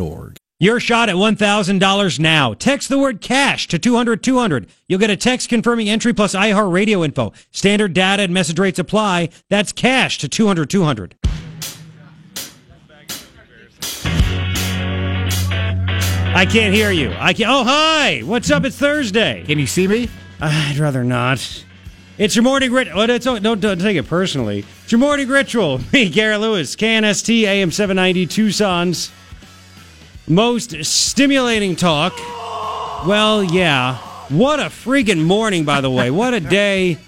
org. Your shot at $1,000 now. Text the word cash to 200 200. You'll get a text confirming entry plus iHeart radio info. Standard data and message rates apply. That's cash to 200 200. I can't hear you. I can't. Oh, hi. What's up? It's Thursday. Can you see me? Uh, I'd rather not. It's your morning ritual. Well, it's, oh, don't, don't take it personally. It's your morning ritual. Me, Garrett Lewis, KNST AM 790 Tucson's most stimulating talk. Well, yeah. What a freaking morning, by the way. What a day.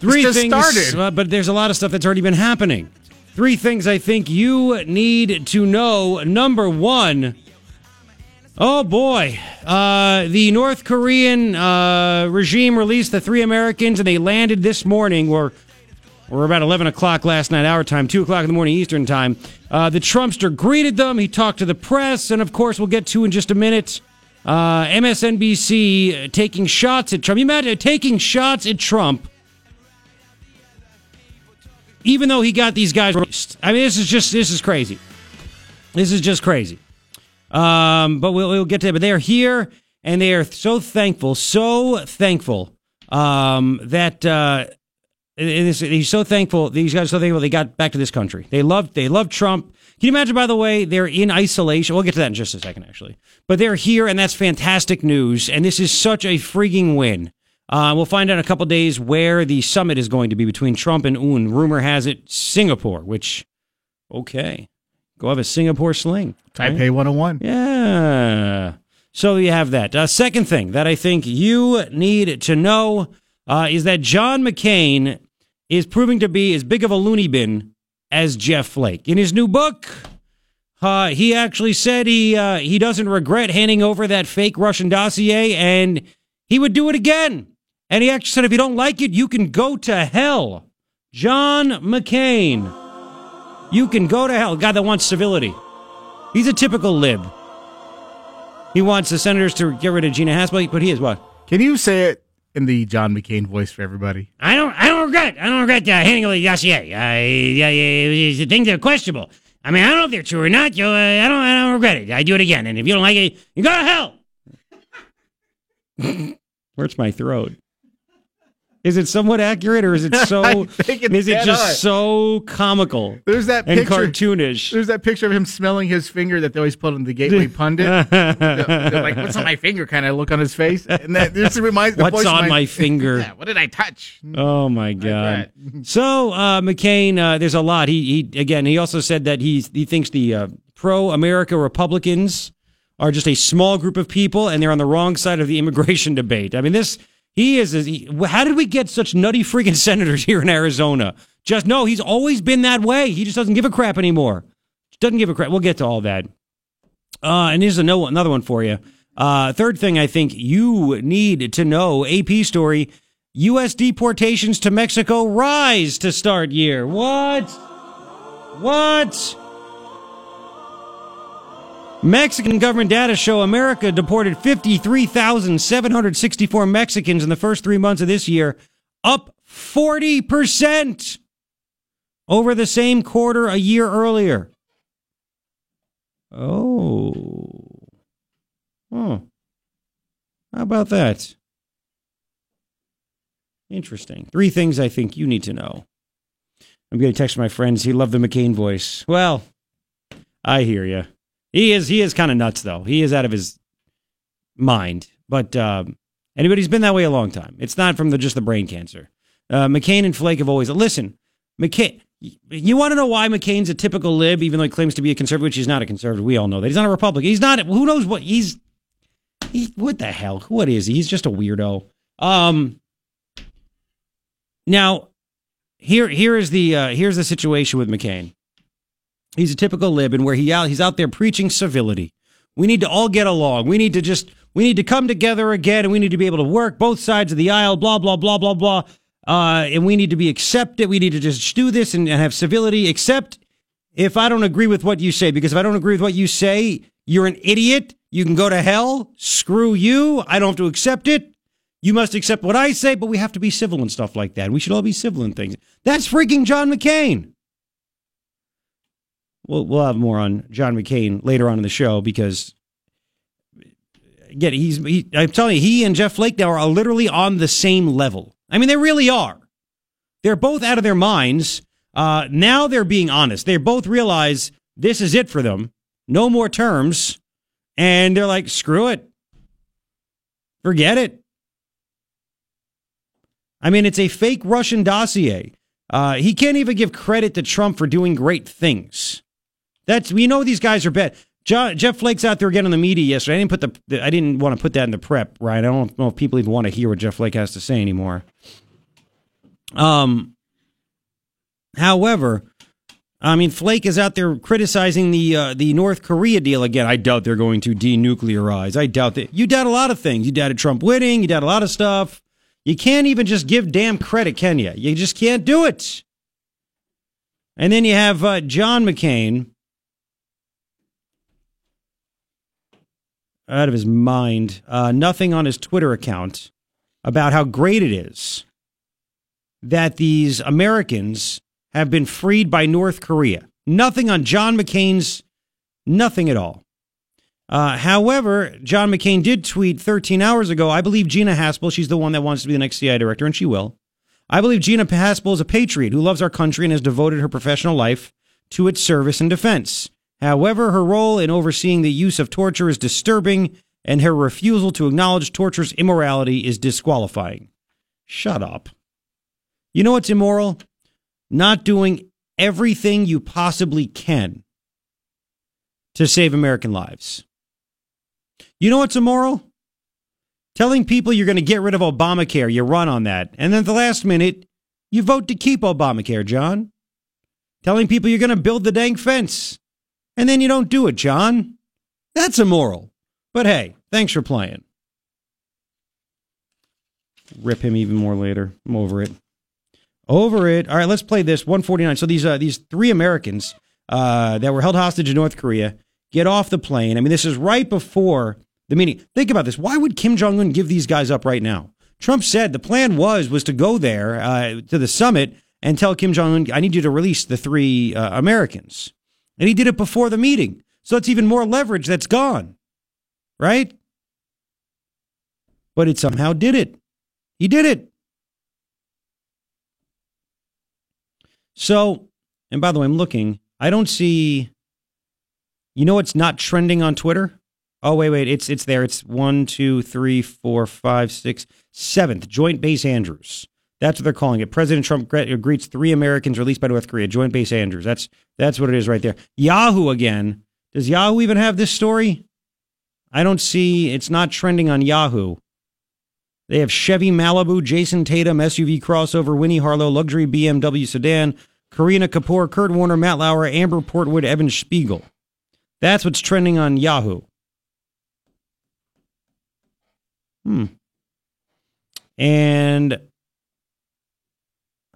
Three just things, started. uh, but there's a lot of stuff that's already been happening. Three things I think you need to know. Number one, oh boy, uh, the North Korean uh, regime released the three Americans, and they landed this morning, or or about 11 o'clock last night, our time, 2 o'clock in the morning, Eastern time. Uh, the Trumpster greeted them. He talked to the press, and of course, we'll get to in just a minute. Uh, MSNBC taking shots at Trump. You imagine taking shots at Trump, even though he got these guys released. I mean, this is just this is crazy. This is just crazy. Um, but we'll, we'll get to it. But they are here, and they are so thankful, so thankful um, that uh, is- he's so thankful. These guys are so thankful they got back to this country. They love they love Trump. Can you imagine? By the way, they're in isolation. We'll get to that in just a second, actually. But they're here, and that's fantastic news. And this is such a freaking win. Uh, we'll find out in a couple days where the summit is going to be between Trump and Un. Rumor has it Singapore. Which, okay, go have a Singapore sling. right? Taipei 101. Yeah. So you have that. Uh, second thing that I think you need to know uh, is that John McCain is proving to be as big of a loony bin as Jeff Flake. In his new book, uh, he actually said he uh, he doesn't regret handing over that fake Russian dossier, and he would do it again. And he actually said, if you don't like it, you can go to hell. John McCain, you can go to hell. Guy that wants civility. He's a typical lib. He wants the senators to get rid of Gina Haspel, but he is what? Can you say it in the John McCain voice for everybody? I don't. I don't regret. I don't regret uh, handing over the dossier. I, yeah, yeah, the things are questionable. I mean, I don't know if they're true or not. Joe. Uh, I don't. I don't regret it. I do it again. And if you don't like it, you go to hell. Hurts my throat. Is it somewhat accurate, or is it so? It's is it just on. so comical There's that and picture. cartoonish? There's that picture of him smelling his finger that they always put on the Gateway Pundit. They're like, what's on my finger? Kind of look on his face, and that this reminds. the What's on reminds- my finger? Yeah, what did I touch? Oh my God! So uh, McCain, uh, there's a lot. He, he again, he also said that he's he thinks the uh, pro-America Republicans are just a small group of people, and they're on the wrong side of the immigration debate. I mean, this he is. He, how did we get such nutty freaking senators here in Arizona? Just no, he's always been that way. He just doesn't give a crap anymore. Doesn't give a crap. We'll get to all that. Uh, and here's another one for you. Uh, third thing I think you need to know AP story U.S. deportations to Mexico rise to start year. What? What? Mexican government data show America deported 53,764 Mexicans in the first three months of this year, up 40% over the same quarter a year earlier. Oh. Oh. How about that? Interesting. Three things I think you need to know. I'm going to text my friends. He loved the McCain voice. Well, I hear you. He is he is kind of nuts though. He is out of his mind. But um, anybody's been that way a long time. It's not from the just the brain cancer. Uh, McCain and Flake have always listen. McCain. You want to know why McCain's a typical lib, even though he claims to be a conservative, which he's not a conservative. We all know that he's not a Republican. He's not. Who knows what he's? He what the hell? What is he? He's just a weirdo. Um. Now, here here is the uh, here's the situation with McCain. He's a typical lib, and where he out he's out there preaching civility. We need to all get along. We need to just we need to come together again, and we need to be able to work both sides of the aisle. Blah blah blah blah blah. Uh, and we need to be accepted. We need to just do this and, and have civility. Except if I don't agree with what you say, because if I don't agree with what you say, you're an idiot. You can go to hell. Screw you. I don't have to accept it. You must accept what I say, but we have to be civil and stuff like that. We should all be civil and things. That's freaking John McCain. We'll we'll have more on John McCain later on in the show because again, he's he, I'm telling you, he and Jeff Flake now are literally on the same level. I mean, they really are. They're both out of their minds. Uh, now they're being honest. They both realize this is it for them. No more terms. And they're like, screw it. Forget it. I mean, it's a fake Russian dossier. Uh, he can't even give credit to Trump for doing great things. That's we know these guys are bad. John, Jeff Flake's out there again on the media yesterday. I didn't put the, I didn't want to put that in the prep, right? I don't know if people even want to hear what Jeff Flake has to say anymore. Um, however, I mean, Flake is out there criticizing the uh, the North Korea deal again. I doubt they're going to denuclearize. I doubt that. You doubt a lot of things. You doubted Trump winning. You doubt a lot of stuff. You can't even just give damn credit, can you? You just can't do it. And then you have uh, John McCain out of his mind. Uh, nothing on his Twitter account about how great it is that these Americans have been freed by North Korea. Nothing on John McCain's, nothing at all. Uh, however, John McCain did tweet 13 hours ago I believe Gina Haspel, she's the one that wants to be the next CIA director, and she will. I believe Gina Haspel is a patriot who loves our country and has devoted her professional life to its service and defense. However, her role in overseeing the use of torture is disturbing, and her refusal to acknowledge torture's immorality is disqualifying. Shut up. You know what's immoral? Not doing everything you possibly can to save American lives. You know what's immoral? Telling people you're going to get rid of Obamacare, you run on that. And then at the last minute, you vote to keep Obamacare, John. Telling people you're going to build the dang fence. And then you don't do it, John. That's immoral. But hey, thanks for playing. Rip him even more later. I'm over it. Over it. All right, let's play this 149. So these uh, these three Americans uh, that were held hostage in North Korea get off the plane. I mean, this is right before the meeting. Think about this. Why would Kim Jong Un give these guys up right now? Trump said the plan was was to go there uh, to the summit and tell Kim Jong Un, "I need you to release the three uh, Americans," and he did it before the meeting. So that's even more leverage that's gone, right? But it somehow did it. He did it. So, and by the way, I'm looking. I don't see. You know what's not trending on Twitter? Oh wait, wait, it's it's there. It's one, two, three, four, five, six, seventh Joint Base Andrews. That's what they're calling it. President Trump greets three Americans released by North Korea. Joint Base Andrews. That's that's what it is right there. Yahoo again. Does Yahoo even have this story? I don't see. It's not trending on Yahoo. They have Chevy Malibu, Jayson Tatum, SUV crossover, Winnie Harlow, luxury BMW sedan, Kareena Kapoor, Kurt Warner, Matt Lauer, Amber Portwood, Evan Spiegel. That's what's trending on Yahoo. Hmm. And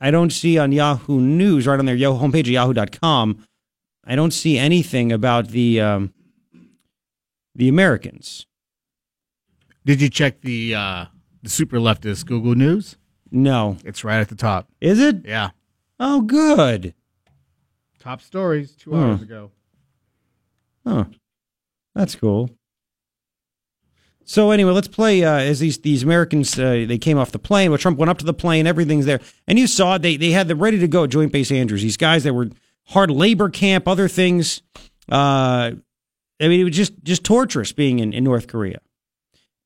I don't see on Yahoo News, right on their Yahoo homepage of yahoo.com, I don't see anything about the um, the Americans. Did you check the uh, the super leftist Google News? No. It's right at the top. Is it? Yeah. Oh, good. Top stories two hours ago. Huh. That's cool. So anyway, let's play uh, as these these Americans uh, they came off the plane. Well, Trump went up to the plane. Everything's there, and you saw they they had them ready to go at Joint Base Andrews. These guys that were hard labor camp, other things. Uh, I mean, it was just just torturous being in, in North Korea.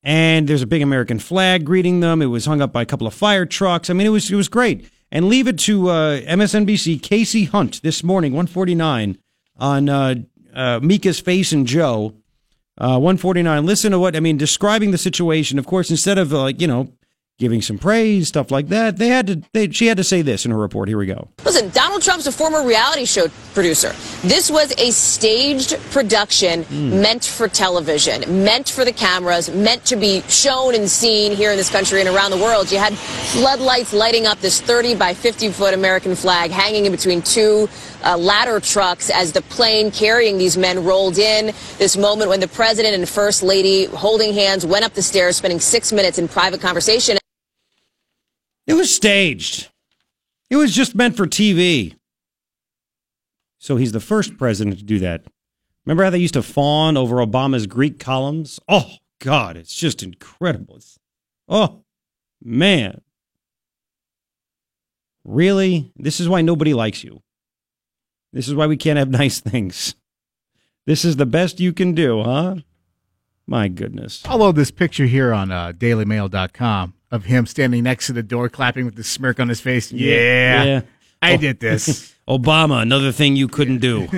And there's a big American flag greeting them. It was hung up by a couple of fire trucks. I mean, it was it was great. And leave it to uh, MSNBC Kasie Hunt this morning, 149 on uh, uh, Mika's face and Joe. Uh, 149. Listen to what I mean, describing the situation. Of course, instead of like you know giving some praise, stuff like that, they had to. They, she had to say this in her report. Here we go. Listen, Donald Trump's a former reality show producer. This was a staged production mm. meant for television, meant for the cameras, meant to be shown and seen here in this country and around the world. You had floodlights lighting up this 30 by 50 foot American flag hanging in between two uh, ladder trucks as the plane carrying these men rolled in. This moment when the president and first lady holding hands went up the stairs, spending six minutes in private conversation. It was staged. It was just meant for TV. So he's the first president to do that. Remember how they used to fawn over Obama's Greek columns? Oh, God, it's just incredible. It's, oh, man. Really? This is why nobody likes you. This is why we can't have nice things. This is the best you can do, huh? My goodness. I'll load this picture here on uh, dailymail.com of him standing next to the door, clapping with the smirk on his face. Yeah, Yeah. I Oh. did this. Obama, another thing you couldn't do.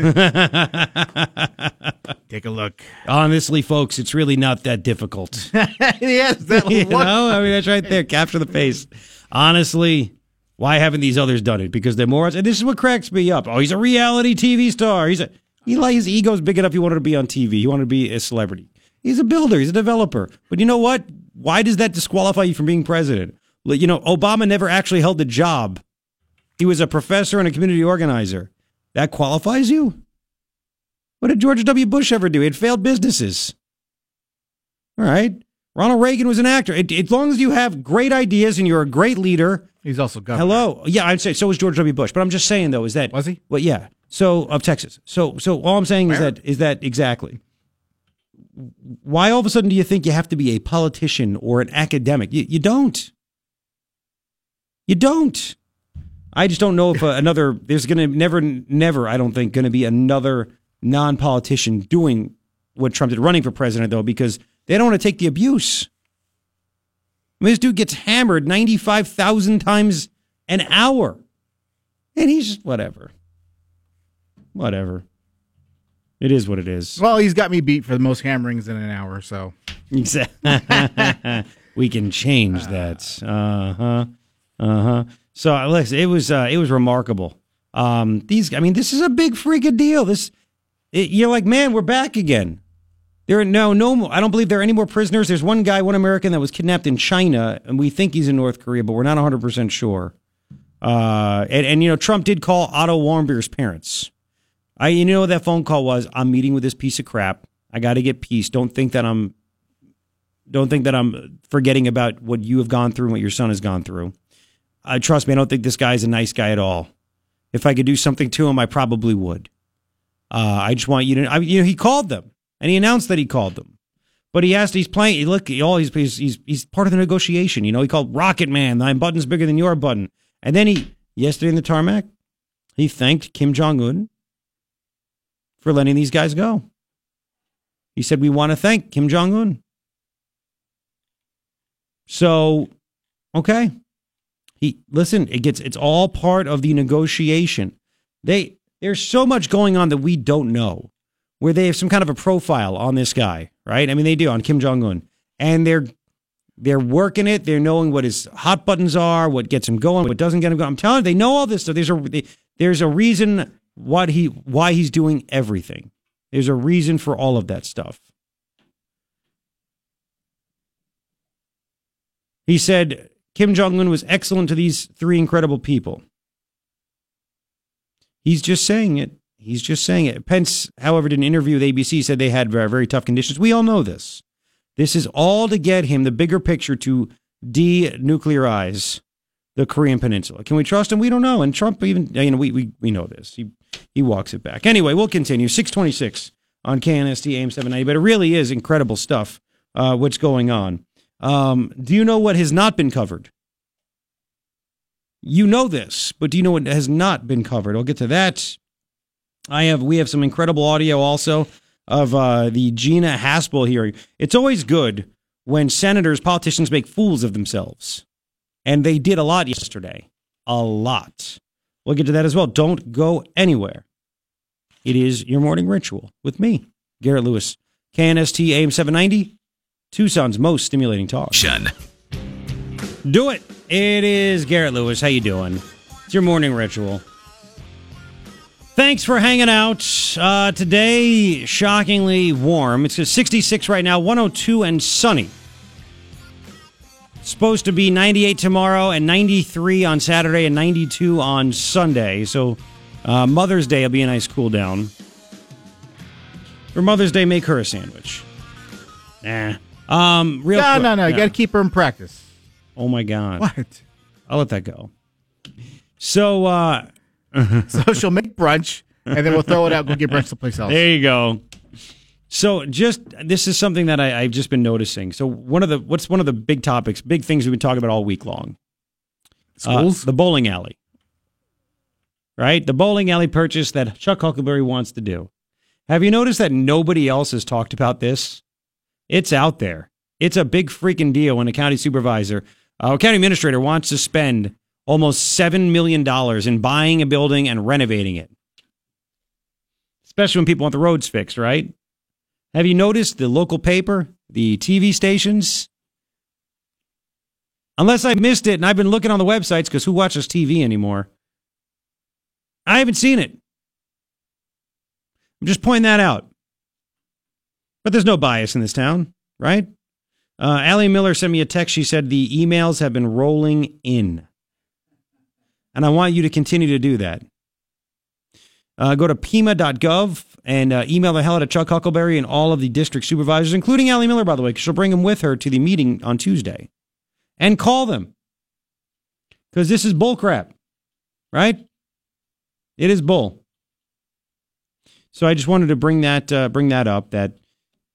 Take a look. Honestly, folks, it's really not that difficult. yes, that you look. know, I mean, that's right there. Capture the face. Honestly, why haven't these others done it? Because they're morons. And this is what cracks me up. Oh, he's a reality TV star. He's a he like his ego's big enough. He wanted to be on TV. He wanted to be a celebrity. He's a builder. He's a developer. But you know what? Why does that disqualify you from being president? You know, Obama never actually held a job. He was a professor and a community organizer. That qualifies you. What did George W. Bush ever do? He had failed businesses. All right. Ronald Reagan was an actor. It, as long as you have great ideas and you're a great leader. He's also governor. Hello. Yeah, I'd say so was George W. Bush. But I'm just saying though, is that Was he? Well, yeah. So of Texas. So so all I'm saying is that is that exactly. Why all of a sudden do you think you have to be a politician or an academic? You, you don't. You don't. I just don't know if uh, another there's going to never never I don't think going to be another non-politician doing what Trump did running for president though because they don't want to take the abuse. I mean, this dude gets hammered 95,000 times an hour. And he's just whatever. Whatever. It is what it is. Well, he's got me beat for the most hammerings in an hour. So Exactly. we can change that. Uh huh. Uh huh. So listen, it was uh, it was remarkable. Um, these, I mean, this is a big freaking deal. This, it, you're like, man, we're back again. There are no, no, more, I don't believe there are any more prisoners. There's one guy, one American that was kidnapped in China, and we think he's in North Korea, but we're not 100 percent sure. Uh, and, and you know, Trump did call Otto Warmbier's parents. I, you know, what that phone call was. I'm meeting with this piece of crap. I got to get peace. Don't think that I'm don't think that I'm forgetting about what you have gone through and what your son has gone through. Uh, trust me, I don't think this guy is a nice guy at all. If I could do something to him, I probably would. Uh, I just want you to, I, you know, he called them and he announced that he called them, but he asked, he's playing, look, he, all he's, he's, he's, he's part of the negotiation. You know, he called Rocket Man, my button's bigger than your button. And then he, yesterday in the tarmac, he thanked Kim Jong Un for letting these guys go. He said, we want to thank Kim Jong Un. So, okay. He listen, it gets it's all part of the negotiation. They there's so much going on that we don't know. Where they have some kind of a profile on this guy, right? I mean they do on Kim Jong Un. And they're they're working it. They're knowing what his hot buttons are, what gets him going, what doesn't get him going. I'm telling you, they know all this stuff. There's a there's a reason what he why he's doing everything. There's a reason for all of that stuff. He said Kim Jong un was excellent to these three incredible people. He's just saying it. He's just saying it. Pence, however, did an interview with ABC, said they had very, very tough conditions. We all know this. This is all to get him the bigger picture to denuclearize the Korean Peninsula. Can we trust him? We don't know. And Trump even, you know, we, we, we know this. He, he walks it back. Anyway, we'll continue. 626 on KNST AM 790. But it really is incredible stuff, uh, what's going on. Um, do you know what has not been covered? You know this, but do you know what has not been covered? I'll get to that. I have we have some incredible audio also of uh, the Gina Haspel hearing. It's always good when senators, politicians make fools of themselves, and they did a lot yesterday. A lot. We'll get to that as well. Don't go anywhere. It is your morning ritual with me, Garrett Lewis, KNST AM 790, Tucson's most stimulating talk. Shun. Do it. It is Garrett Lewis. How you doing? It's your morning ritual. Thanks for hanging out. Uh, today, shockingly warm. It's 66 right now, 102 and sunny. Supposed to be 98 tomorrow and 93 on Saturday and 92 on Sunday. So uh, Mother's Day will be a nice cool down. For Mother's Day, make her a sandwich. Nah. Um, real no, quick. no, no. You got to keep her in practice. Oh my God. What? I'll let that go. So, uh, So she'll make brunch. and then we'll throw it out. Go get brunch someplace else. There you go. So just this is something that I, I've just been noticing. So one of the what's one of the big topics, big things we've been talking about all week long. Uh, Schools. the bowling alley. Right? The bowling alley purchase that Chuck Huckelberry wants to do. Have you noticed that nobody else has talked about this? It's out there. It's a big freaking deal when a county supervisor, uh, county administrator wants to spend almost $7 million in buying a building and renovating it. Especially when people want the roads fixed, right? Have you noticed the local paper, the TV stations? Unless I missed it and I've been looking on the websites because who watches TV anymore? I haven't seen it. I'm just pointing that out. But there's no bias in this town, right? Uh, Ally Miller sent me a text. She said the emails have been rolling in. And I want you to continue to do that. Uh, go to pima.gov and uh, email the hell out of Chuck Huckelberry and all of the district supervisors, including Ally Miller, by the way, because she'll bring them with her to the meeting on Tuesday. And call them. Because this is bullcrap, right? It is bull. So I just wanted to bring that uh, bring that up that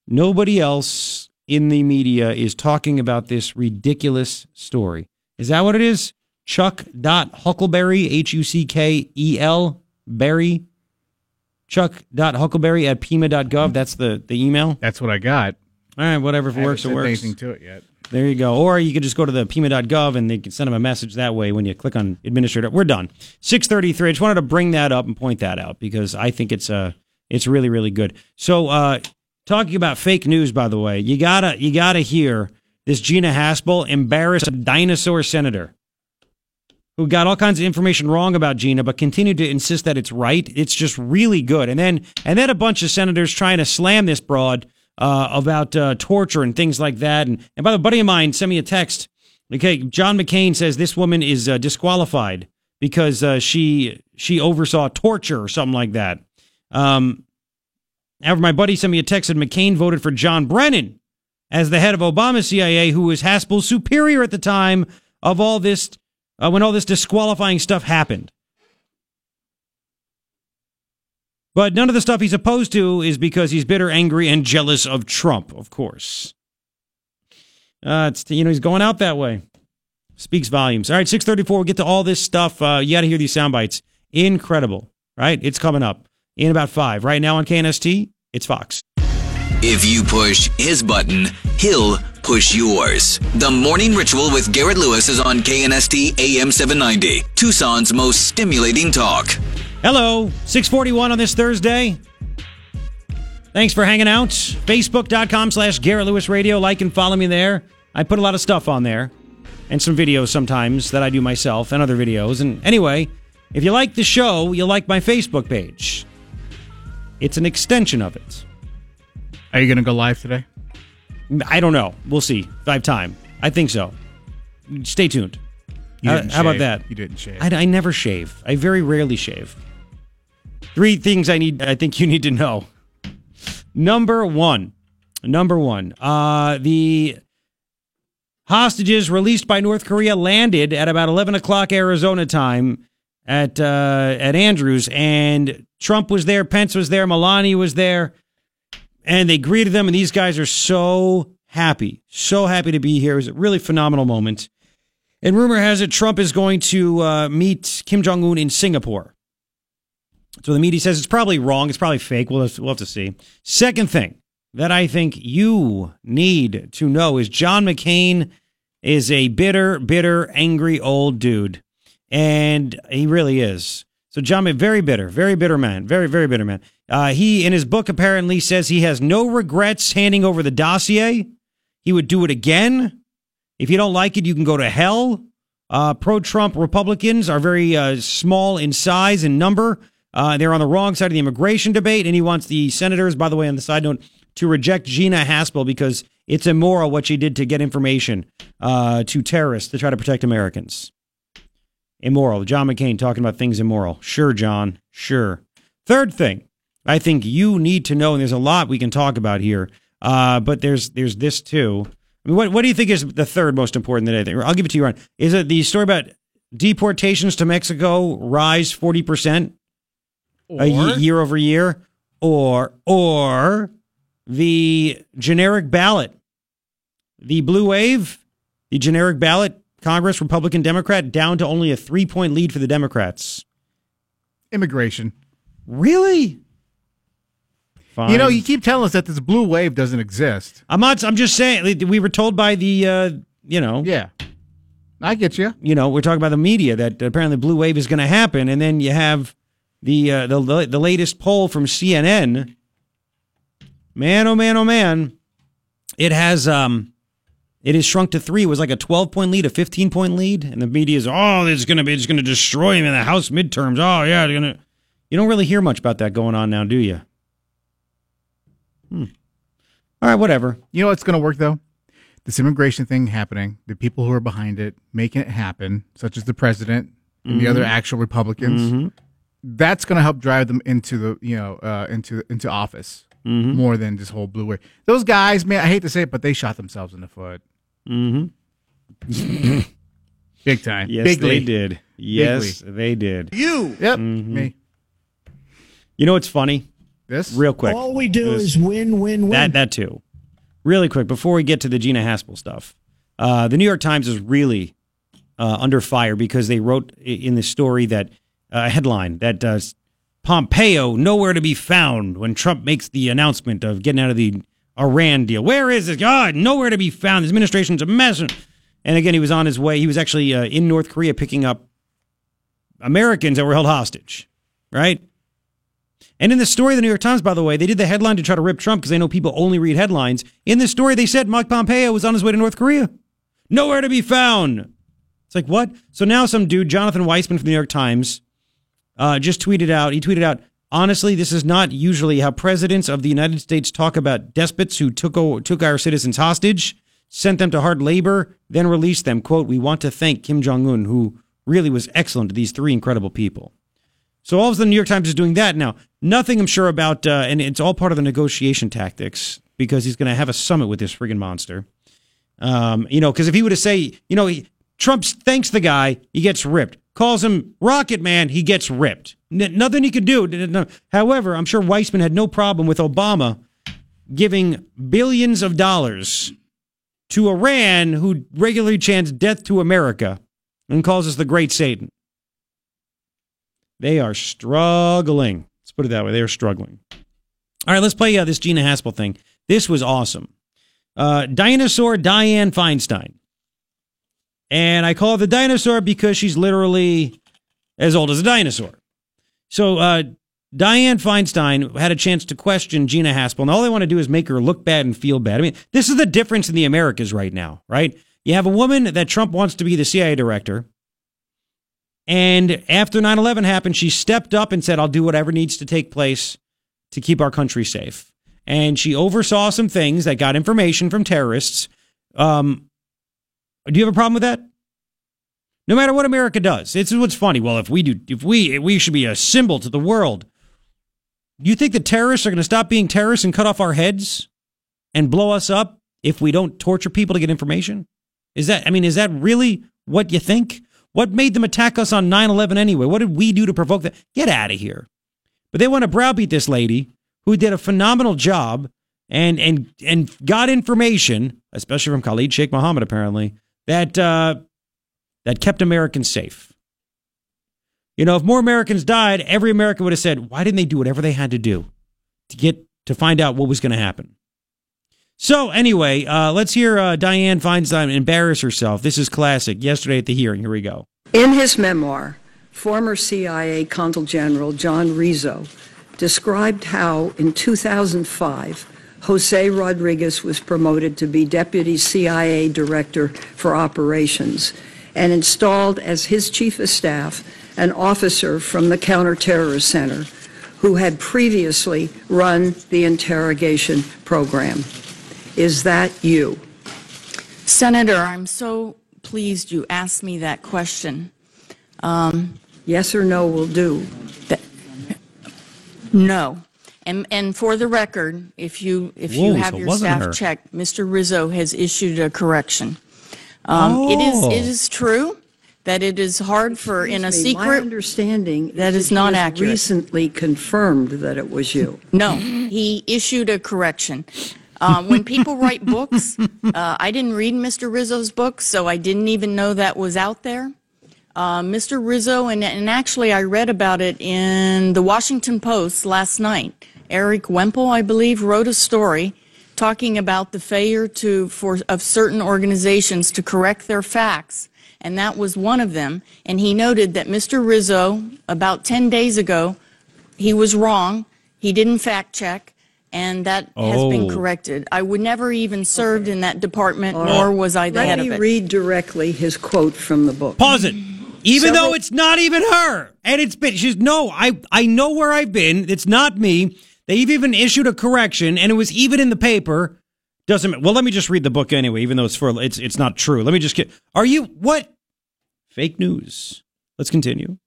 nobody else in the media is talking about this ridiculous story. Is that what it is? Chuck dot Huckelberry H U C K E L Berry Chuck dot Huckelberry at pima.gov. That's the the email. That's what I got. All right, whatever. If it works, it works. Anything to it yet? There you go. Or you could just go to the pima.gov and they can send them a message that way when you click on administrator. We're done. 633. I just wanted to bring that up and point that out because I think it's uh it's really, really good. So uh talking about fake news, by the way, you gotta you gotta hear this Gina Haspel embarrass a dinosaur senator who got all kinds of information wrong about Gina, but continued to insist that it's right. It's just really good. And then and then a bunch of senators trying to slam this broad uh, about uh, torture and things like that. And and by the way, buddy of mine sent me a text. Okay, John McCain says this woman is uh, disqualified because uh, she she oversaw torture or something like that. Um, however, my buddy sent me a text and McCain voted for John Brennan as the head of Obama CIA, who was Haspel's superior at the time of all this uh, when all this disqualifying stuff happened. But none of the stuff he's opposed to is because he's bitter, angry, and jealous of Trump, of course. Uh, it's, you know, he's going out that way. Speaks volumes. All right, 634, we'll get to all this stuff. Uh, you got to hear these sound bites. Incredible, right? It's coming up in about five. Right now on KNST, it's Fox. If you push his button, he'll push yours. The Morning Ritual with Garrett Lewis is on KNST AM 790, Tucson's most stimulating talk. Hello, 641 on this Thursday. Thanks for hanging out. Facebook.com slash Garrett Lewis Radio. Like and follow me there. I put a lot of stuff on there and some videos sometimes that I do myself and other videos. And anyway, if you like the show, you'll like my Facebook page. It's an extension of it. Are you going to go live today? I don't know. We'll see if I have time. I think so. Stay tuned. How- didn't how about that? You didn't shave. I, I never shave. I very rarely shave. Three things I need. I think you need to know. Number one. Number one. Uh, the hostages released by North Korea landed at about eleven o'clock Arizona time at uh, at Andrews, and Trump was there, Pence was there, Melania was there, and they greeted them. And these guys are so happy, so happy to be here. It was a really phenomenal moment. And rumor has it Trump is going to uh, meet Kim Jong Un in Singapore. So the media says it's probably wrong. It's probably fake. We'll have, we'll have to see. Second thing that I think you need to know is John McCain is a bitter, bitter, angry old dude. And he really is. So John, very bitter, very bitter man, very, very bitter man. Uh, he, in his book, apparently says he has no regrets handing over the dossier. He would do it again. If you don't like it, you can go to hell. Uh, Pro Trump Republicans are very uh, small in size and number. Uh, they're on the wrong side of the immigration debate, and he wants the senators, by the way, on the side note, to reject Gina Haspel because it's immoral what she did to get information uh, to terrorists to try to protect Americans. Immoral. John McCain talking about things immoral. Sure, John. Sure. Third thing, I think you need to know, and there's a lot we can talk about here, uh, but there's there's this too. I mean, what what do you think is the third most important that I think? I'll give it to you, Ron. Is it the story about deportations to Mexico rise forty percent? a y- Or- year over year, or or the generic ballot, the blue wave, the generic ballot, Congress, Republican, Democrat, down to only a three point lead for the Democrats. Immigration. Really? Fine. You know, you keep telling us that this blue wave doesn't exist. I'm not. I'm just saying. We were told by the, uh, you know, Yeah. I get you. you know, we're talking about the media that apparently blue wave is going to happen, and then you have the uh, the the latest poll from CNN. Man, oh man, oh man, it has um, it has shrunk to three. It was like a twelve point lead, a fifteen point lead, and the media is oh, it's going to be, it's going to destroy him in the House midterms. Oh yeah, they're gonna. You don't really hear much about that going on now, do you? Hmm. All right, whatever. You know what's going to work though? This immigration thing happening, the people who are behind it making it happen, such as the president and the other actual Republicans, that's going to help drive them into the you know uh, into into office more than this whole blue wave. Those guys, man, I hate to say it, but they shot themselves in the foot. Mm-hmm. Big time. Yes, Big they did. Yes, they did. You. Yep. Mm-hmm. Me. You know what's funny? This. Real quick. All we do is win, win, win. That that too. Really quick before we get to the Gina Haspel stuff, uh, the New York Times is really uh, under fire because they wrote in the story that uh, headline that uh, Pompeo nowhere to be found when Trump makes the announcement of getting out of the Iran deal. Where is this? God, nowhere to be found. This administration's a mess. And again, he was on his way. He was actually uh, in North Korea picking up Americans that were held hostage, right? And in the story of the New York Times, by the way, they did the headline to try to rip Trump because they know people only read headlines. In the story, they said Mike Pompeo was on his way to North Korea. Nowhere to be found. It's like, what? So now some dude, Jonathan Weisman from the New York Times, uh, just tweeted out, he tweeted out, honestly, this is not usually how presidents of the United States talk about despots who took, o- took our citizens hostage, sent them to hard labor, then released them. Quote, we want to thank Kim Jong un, who really was excellent to these three incredible people. So all of a sudden, the New York Times is doing that now. Nothing I'm sure about, uh, and it's all part of the negotiation tactics because he's going to have a summit with this friggin' monster. Um, you know, because if he were to say, you know, he, Trump thanks the guy, he gets ripped. Calls him Rocket Man, he gets ripped. N- nothing he could do. However, I'm sure Weisman had no problem with Obama giving billions of dollars to Iran, who regularly chants death to America and calls us the Great Satan. They are struggling. Let's put it that way. They are struggling. All right, let's play uh, this Gina Haspel thing. This was awesome. Uh, dinosaur Dianne Feinstein. And I call her the dinosaur because she's literally as old as a dinosaur. So uh, Dianne Feinstein had a chance to question Gina Haspel, and all they want to do is make her look bad and feel bad. I mean, this is the difference in the Americas right now, right? You have a woman that Trump wants to be the CIA director. And after 9 11 happened, she stepped up and said, I'll do whatever needs to take place to keep our country safe. And she oversaw some things that got information from terrorists. Um, do you have a problem with that? No matter what America does, is what's funny. Well, if we do, if we we should be a symbol to the world. Do you think the terrorists are going to stop being terrorists and cut off our heads and blow us up if we don't torture people to get information? Is that I mean, is that really what you think? What made them attack us on 9/11 anyway? What did we do to provoke that? Get out of here. But they want to browbeat this lady who did a phenomenal job and and and got information, especially from Khalid Sheikh Mohammed, apparently that uh, that kept Americans safe. You know, if more Americans died, every American would have said, "Why didn't they do whatever they had to do to get to find out what was going to happen?" So anyway, uh, let's hear uh, Dianne Feinstein embarrass herself. This is classic. Yesterday at the hearing. Here we go. In his memoir, former CIA Consul General John Rizzo described how in 2005, Jose Rodriguez was promoted to be Deputy CIA Director for Operations and installed as his Chief of Staff an officer from the Counterterrorist Center who had previously run the interrogation program. Is that you? Senator, I'm so pleased you asked me that question. Um, yes or no will do. No. And, and for the record, if you, if you Whoa, have so it your wasn't staff her. checked, Mr. Rizzo has issued a correction. Um, It is, Oh. it is true that it is hard for, in a Excuse me, My secret, understanding That is is that not he has accurate. recently confirmed that it was you. no, he issued a correction. Um, when people write books, uh, I didn't read Mr. Rizzo's book, so I didn't even know that was out there. Uh, Mr. Rizzo, and, and actually I read about it in the Washington Post last night. Erik Wemple, I believe, wrote a story talking about the failure to for of certain organizations to correct their facts, and that was one of them. And he noted that Mr. Rizzo, about 10 days ago, he was wrong. He didn't fact check, and that has been Oh. corrected. I would never even served in that department, nor was I the Let head of it. Let me read directly his quote from the book. Pause it. Even Several- though it's not even her, and it's been she's no, I I know where I've been. It's not me. They've even issued a correction, and it was even in the paper. Doesn't well. Let me just read the book anyway, even though it's for it's it's not true. Let me just get. Are you what? Fake news. Let's continue.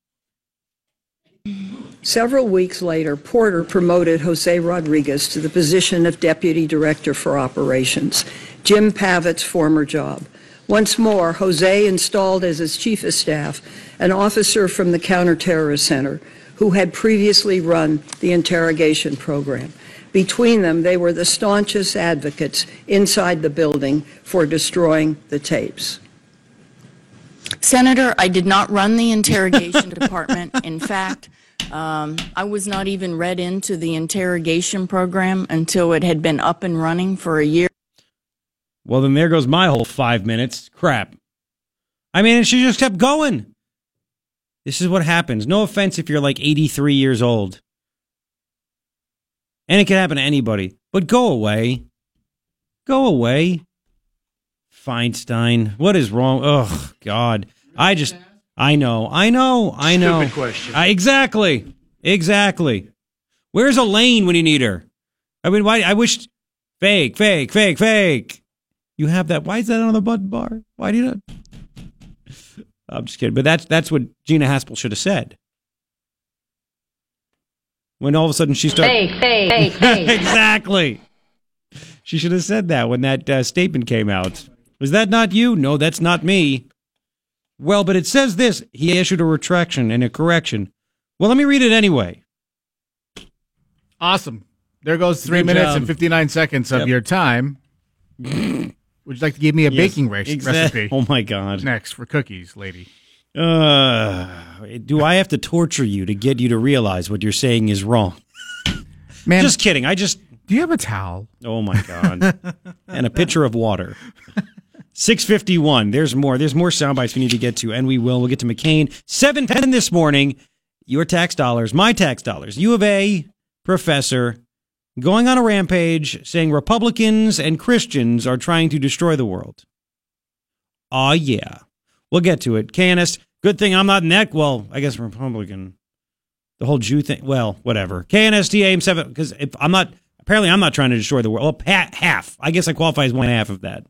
Several weeks later, Porter promoted Jose Rodriguez to the position of Deputy Director for Operations, Jim Pavitt's former job. Once more, Jose installed as his chief of staff an officer from the Counterterrorist Center who had previously run the interrogation program. Between them, they were the staunchest advocates inside the building for destroying the tapes. Senator, I did not run the interrogation department. In fact, um, I was not even read into the interrogation program until it had been up and running for a year. Well, then there goes my whole five minutes. Crap. I mean, she just kept going. This is what happens. No offense if you're like 83 years old. And it can happen to anybody. But go away. Go away. Feinstein. What is wrong? Oh, God. I just, I know, I know, I know. Stupid question. I, exactly. Exactly. Where's Elaine when you need her? I mean, why? I wish. Fake, fake, fake, fake. You have that. Why is that on the button bar? Why do you not? I'm just kidding. But that's that's what Gina Haspel should have said. When all of a sudden she started. Fake, fake, fake, fake. exactly. She should have said that when that uh, statement came out. Was that not you? No, that's not me. Well, but it says this. He issued a retraction and a correction. Well, let me read it anyway. Awesome. There goes three Good minutes job. and 59 seconds of Yep. your time. Would you like to give me a Yes, baking exact- recipe? Oh my God. Next for cookies, lady. Uh, do I have to torture you to get you to realize what you're saying is wrong? Man, Just kidding. I just. do you have a towel? Oh my god. and a pitcher of water. 651. There's more. There's more sound bites we need to get to, and we will. We'll get to McCain. 710 this morning. Your tax dollars, my tax dollars. U of A professor going on a rampage saying Republicans and Christians are trying to destroy the world. Aw, yeah. We'll get to it. KNS, good thing I'm not in that. Well, I guess Republican. The whole Jew thing. Well, whatever. Aim seven. Because if I'm not, apparently I'm not trying to destroy the world. Well, half. I guess I qualify as one half of that.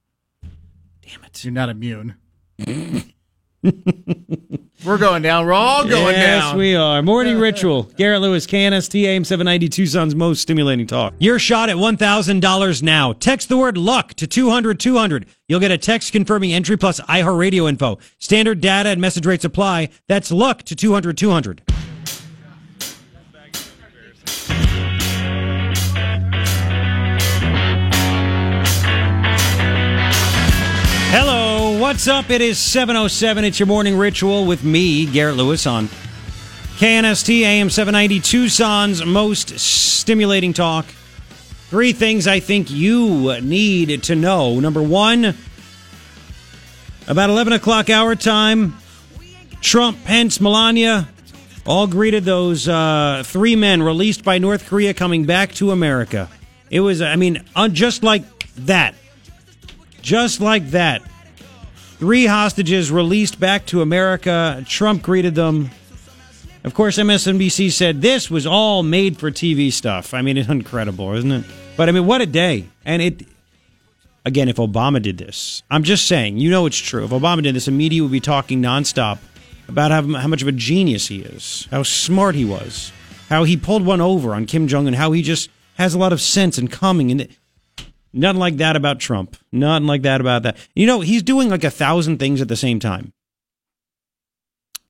Damn it. You're not immune. We're going down. We're all going yes, down. Yes, we are. Morning Ritual. Garrett Lewis, KNST AM 790, Tucson's most stimulating talk. Your shot at $1,000 now. Text the word luck to 200 200. You'll get a text confirming entry plus iHeartRadio info. Standard data and message rates apply. That's luck to 200 200. What's up? It is 707. It's your morning ritual with me, Garrett Lewis, on KNST AM 790, Tucson's most stimulating talk. Three things I think you need to know. Number one, about 11 o'clock hour time, Trump, Pence, Melania all greeted those uh, three men released by North Korea coming back to America. It was, I mean, uh, just like that. Just like that. Three hostages released back to America. Trump greeted them. Of course, MSNBC said this was all made for TV stuff. I mean, it's incredible, isn't it? But I mean, what a day. And it, again, if Obama did this, I'm just saying, you know it's true. If Obama did this, the media would be talking nonstop about how, how much of a genius he is, how smart he was, how he pulled one over on Kim Jong un, how he just has a lot of sense and coming. And nothing like that about Trump. Nothing like that about that. You know, he's doing like a thousand things at the same time.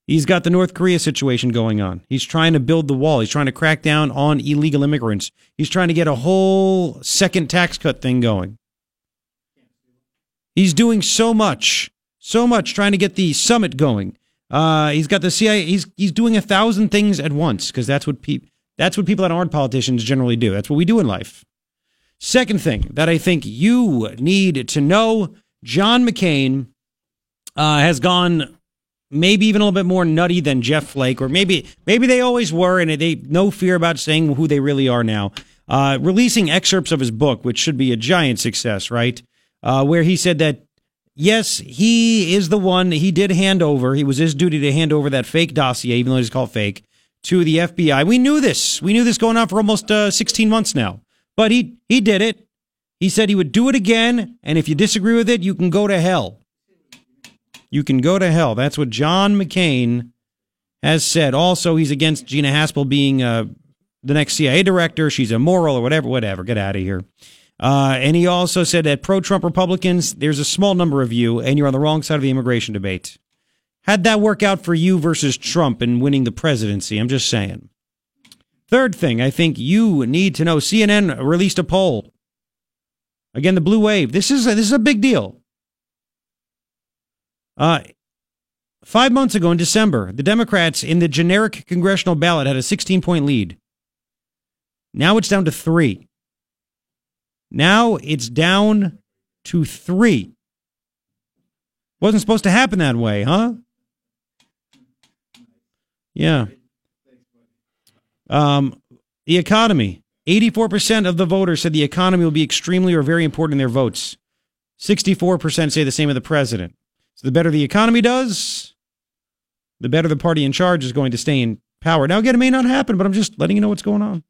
He's got the North Korea situation going on. He's trying to build the wall. He's trying to crack down on illegal immigrants. He's trying to get a whole second tax cut thing going. He's doing so much, so much trying to get the summit going. Uh, he's got the CIA. He's he's doing a thousand things at once because that's what people that's what people that aren't politicians generally do. That's what we do in life. Second thing that I think you need to know: John McCain uh, has gone maybe even a little bit more nutty than Jeff Flake, or maybe maybe they always were, and they no fear about saying who they really are now. Uh, releasing excerpts of his book, which should be a giant success, right? Uh, where he said that yes, he is the one. He did hand over. He was his duty to hand over that fake dossier, even though it's called fake, to the FBI. We knew this. We knew this going on for almost uh, 16 months now. But he he did it. He said he would do it again, and if you disagree with it, you can go to hell. You can go to hell. That's what John McCain has said. Also, he's against Gina Haspel being uh, the next CIA director. She's immoral or whatever. Whatever. Get out of here. Uh, and he also said that pro Trump Republicans, there's a small number of you, and you're on the wrong side of the immigration debate. How'd that work out for you versus Trump in winning the presidency? I'm just saying. Third thing, I think you need to know CNN released a poll. Again, the blue wave. This is a, this is a big deal. Uh, five months ago in December, the Democrats in the generic congressional ballot had a 16 point lead. Now it's down to three. Now it's down to three. Wasn't supposed to happen that way, huh? Yeah. Um, the economy. 84% of the voters said the economy will be extremely or very important in their votes. 64% say the same of the president. So the better the economy does, the better the party in charge is going to stay in power. Now, again, it may not happen, but I'm just letting you know what's going on.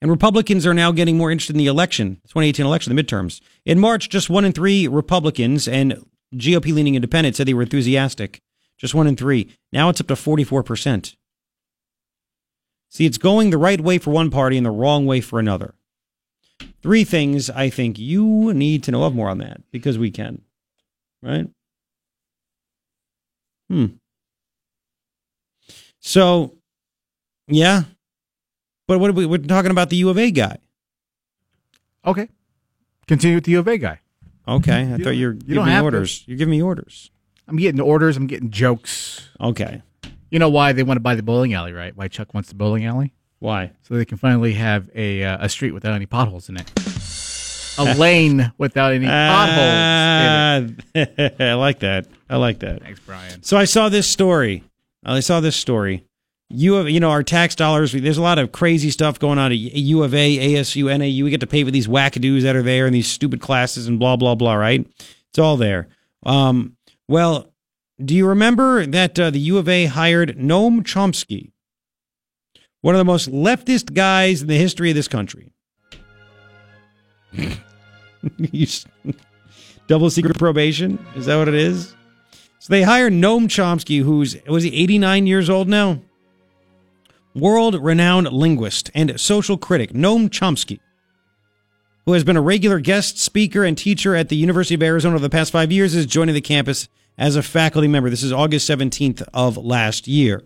And Republicans are now getting more interested in the election, 2018 election, the midterms. In March, just one in three Republicans and GOP leaning independents said they were enthusiastic. Just one in three. Now it's up to 44%. See, it's going the right way for one party and the wrong way for another. Three things I think you need to know of more on that because we can. Right? Hmm. So, yeah, but what are we, we're talking about the U of A guy. Okay. Continue with the U of A guy. Okay. I you thought you were you giving me orders. To. You're giving me orders. I'm getting orders. I'm getting jokes. Okay. You know why they want to buy the bowling alley, right? Why Chuck wants the bowling alley? Why? So they can finally have a uh, a street without any potholes in it. a lane without any potholes. Uh, I like that. I like that. Thanks, Brian. So I saw this story. I saw this story you have, you know, our tax dollars. There's a lot of crazy stuff going on at U of A, ASU, NAU. We get to pay for these wackadoos that are there and these stupid classes and blah blah blah. Right? It's all there. Um, well, do you remember that uh, the U of A hired Noam Chomsky, one of the most leftist guys in the history of this country? Double secret probation? Is that what it is? So they hired Noam Chomsky, who's was he 89 years old now? world renowned linguist and social critic Noam Chomsky, who has been a regular guest speaker and teacher at the University of Arizona over the past five years, is joining the campus as a faculty member. This is August 17th of last year.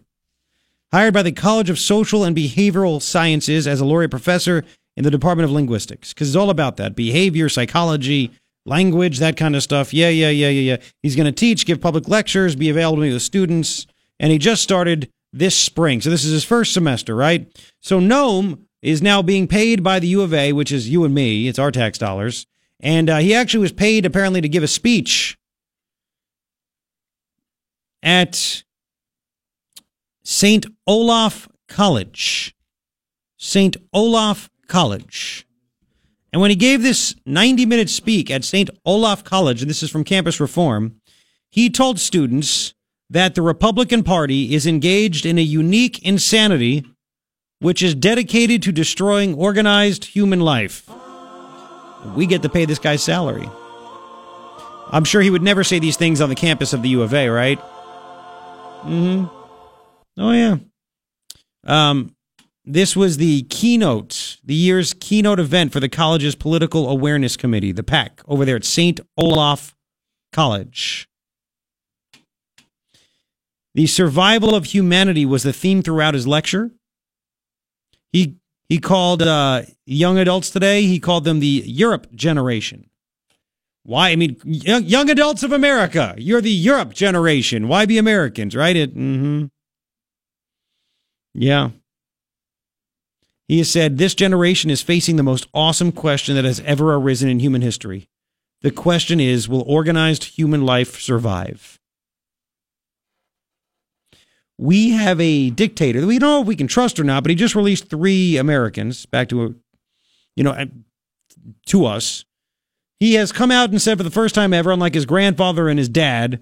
Hired by the College of Social and Behavioral Sciences as a laureate professor in the Department of Linguistics, because it's all about that behavior, psychology, language, that kind of stuff. Yeah, yeah, yeah, yeah, yeah. He's going to teach, give public lectures, be available to the students, and he just started this spring. So this is his first semester, right? So Noam is now being paid by the U of A, which is you and me. It's our tax dollars. And uh, he actually was paid apparently to give a speech at St. Olaf College. St. Olaf College. And when he gave this 90 minute speak at St. Olaf College, and this is from Campus Reform, he told students that the Republican Party is engaged in a unique insanity which is dedicated to destroying organized human life. We get to pay this guy's salary. I'm sure he would never say these things on the campus of the U of A, right? Mm-hmm. Oh yeah. Um, this was the keynote, the year's keynote event for the college's political awareness committee, the PAC, over there at St. Olaf College. The survival of humanity was the theme throughout his lecture. He he called uh, young adults today. He called them the Europe generation. Why? I mean, young, young adults of America, you're the Europe generation. Why be Americans, right? It. Mm-hmm. Yeah. He has said this generation is facing the most awesome question that has ever arisen in human history. The question is, will organized human life survive? we have a dictator. We don't know if we can trust or not, but he just released three Americans back to, you know, to us. He has come out and said for the first time ever, unlike his grandfather and his dad,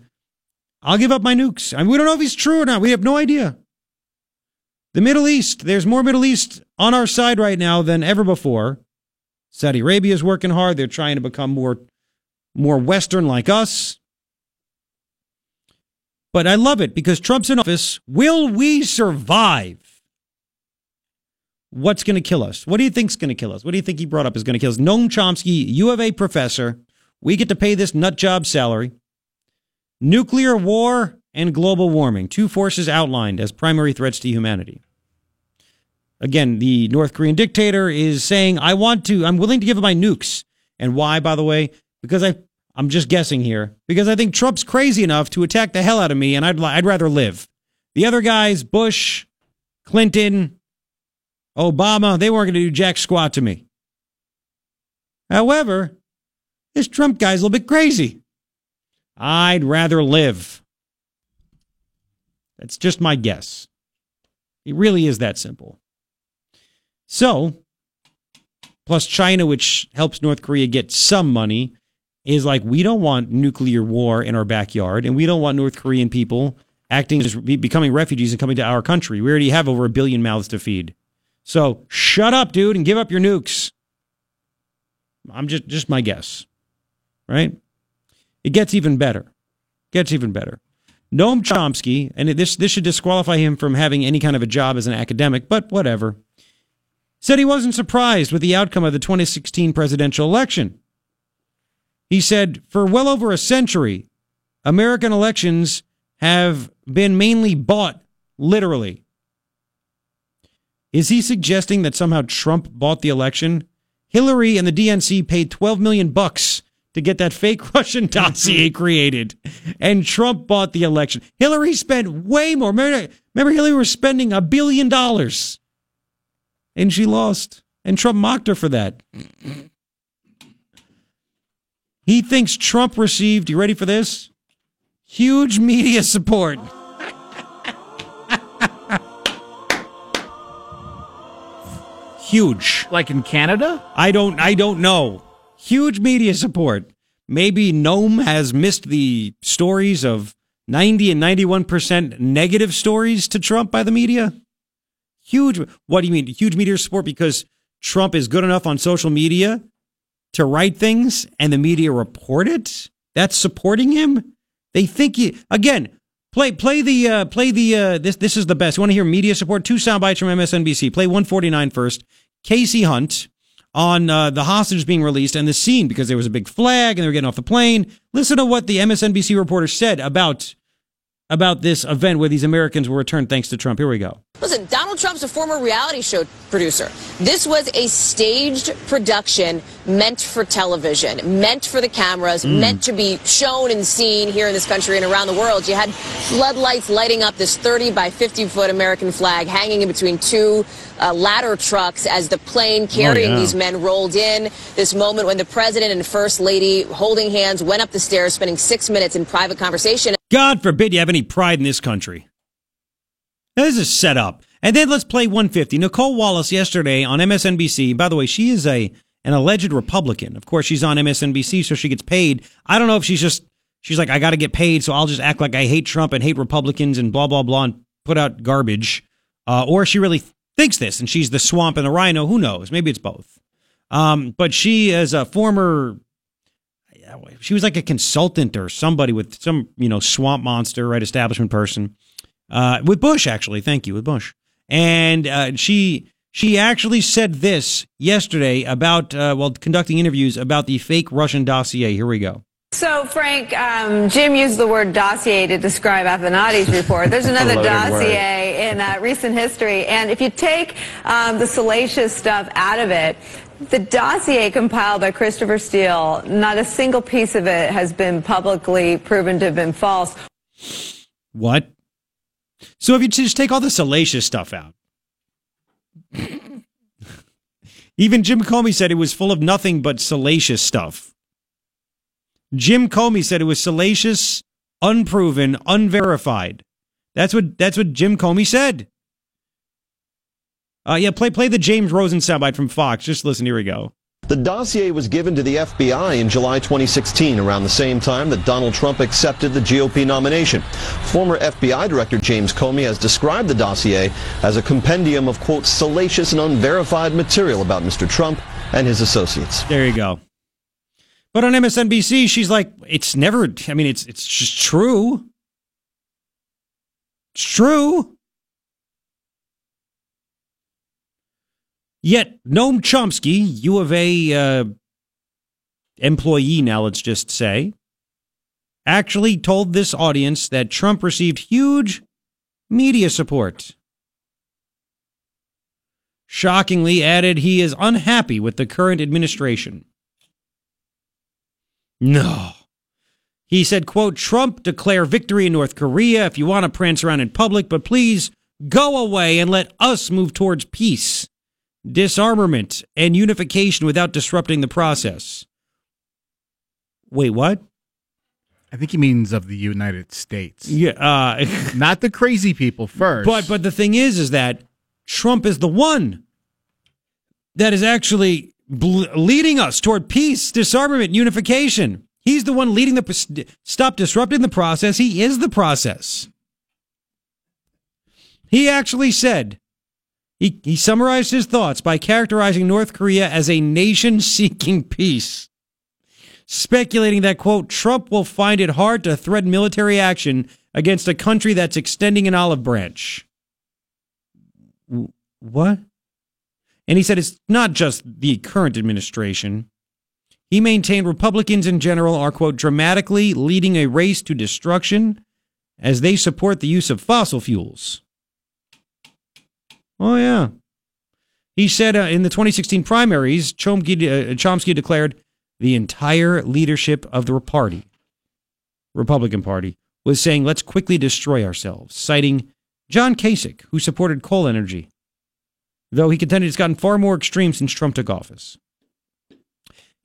I'll give up my nukes. I mean, we don't know if he's true or not. We have no idea. The Middle East, there's more Middle East on our side right now than ever before. Saudi Arabia is working hard. They're trying to become more, more Western like us. But I love it because Trump's in office. Will we survive? What's going to kill us? What do you think's going to kill us? What do you think he brought up is going to kill us? Noam Chomsky, U of A professor. We get to pay this nut job salary. Nuclear war and global warming, two forces outlined as primary threats to humanity. Again, the North Korean dictator is saying, I want to, I'm willing to give up my nukes. And why, by the way? Because I I'm just guessing here because I think Trump's crazy enough to attack the hell out of me, and I'd I'd rather live. The other guys, Bush, Clinton, Obama, they weren't going to do jack squat to me. However, this Trump guy's a little bit crazy. I'd rather live. That's just my guess. It really is that simple. So, plus China, which helps North Korea get some money, is like we don't want nuclear war in our backyard, and we don't want North Korean people acting as becoming refugees and coming to our country. We already have over a billion mouths to feed. So shut up, dude, and give up your nukes. I'm just just my guess, right? It gets even better. Gets even better. Noam Chomsky, and this this should disqualify him from having any kind of a job as an academic, but whatever. Said he wasn't surprised with the outcome of the 2016 presidential election. He said, for well over a century, American elections have been mainly bought literally. Is he suggesting that somehow Trump bought the election? Hillary and the DNC paid 12 million bucks to get that fake Russian dossier created. And Trump bought the election. Hillary spent way more. Remember, remember Hillary was spending a billion dollars. And she lost. And Trump mocked her for that. He thinks Trump received, you ready for this? Huge media support. Huge. Like in Canada? I don't I don't know. Huge media support. Maybe Noam has missed the stories of 90 and 91% negative stories to Trump by the media. Huge. What do you mean? Huge media support because Trump is good enough on social media to write things and the media report it, that's supporting him. They think he again. Play play the uh, play the uh, this this is the best. You want to hear media support? Two sound bites from MSNBC. Play 149 first. Kasie Hunt on uh, the hostages being released and the scene because there was a big flag and they were getting off the plane. Listen to what the MSNBC reporter said about about this event where these Americans were returned thanks to Trump. Here we go. Listen, Donald Trump's a former reality show producer. This was a staged production meant for television, meant for the cameras, mm. meant to be shown and seen here in this country and around the world. You had floodlights lighting up this 30 by 50 foot American flag hanging in between two uh, ladder trucks as the plane carrying oh, yeah. these men rolled in. This moment when the president and first lady holding hands went up the stairs, spending six minutes in private conversation. God forbid you have any pride in this country. This is set up. And then let's play 150. Nicolle Wallace yesterday on MSNBC. By the way, she is a an alleged Republican. Of course, she's on MSNBC, so she gets paid. I don't know if she's just she's like, I got to get paid, so I'll just act like I hate Trump and hate Republicans and blah blah blah and put out garbage, uh, or she really thinks this and she's the swamp and the rhino. Who knows? Maybe it's both. Um, but she is a former. She was like a consultant or somebody with some you know swamp monster, right? Establishment person uh, with Bush, actually. Thank you, with Bush. And uh, she she actually said this yesterday about uh, while conducting interviews about the fake Russian dossier. Here we go. So, Frank, um, Jim used the word dossier to describe Avenatti's report. There's another dossier in uh, recent history. And if you take um, the salacious stuff out of it, the dossier compiled by Christopher Steele, not a single piece of it has been publicly proven to have been false. What? So if you just take all the salacious stuff out, even Jim Comey said it was full of nothing but salacious stuff. Jim Comey said it was salacious, unproven, unverified. That's what that's what Jim Comey said. Uh, yeah, play play the James Rosen soundbite from Fox. Just listen. Here we go. The dossier was given to the FBI in July 2016, around the same time that Donald Trump accepted the GOP nomination. Former FBI Director James Comey has described the dossier as a compendium of, quote, salacious and unverified material about Mr. Trump and his associates. There you go. But on MSNBC, she's like, it's never, I mean, it's, it's just true. It's true. Yet Noam Chomsky, U of A uh, employee now, let's just say, actually told this audience that Trump received huge media support. Shockingly added he is unhappy with the current administration. No. He said, quote, Trump declare victory in North Korea if you want to prance around in public, but please go away and let us move towards peace disarmament, and unification without disrupting the process. Wait, what? I think he means of the United States. Yeah, uh, not the crazy people first. But but the thing is, is that Trump is the one that is actually leading us toward peace, disarmament, unification. He's the one leading the stop disrupting the process. He is the process. He actually said he, he summarized his thoughts by characterizing North Korea as a nation seeking peace, speculating that, quote, Trump will find it hard to threaten military action against a country that's extending an olive branch. What? And he said it's not just the current administration. He maintained Republicans in general are, quote, dramatically leading a race to destruction as they support the use of fossil fuels. Oh, yeah. He said uh, in the 2016 primaries, Chomsky, uh, Chomsky declared the entire leadership of the party, Republican Party, was saying, let's quickly destroy ourselves, citing John Kasich, who supported coal energy, though he contended it's gotten far more extreme since Trump took office.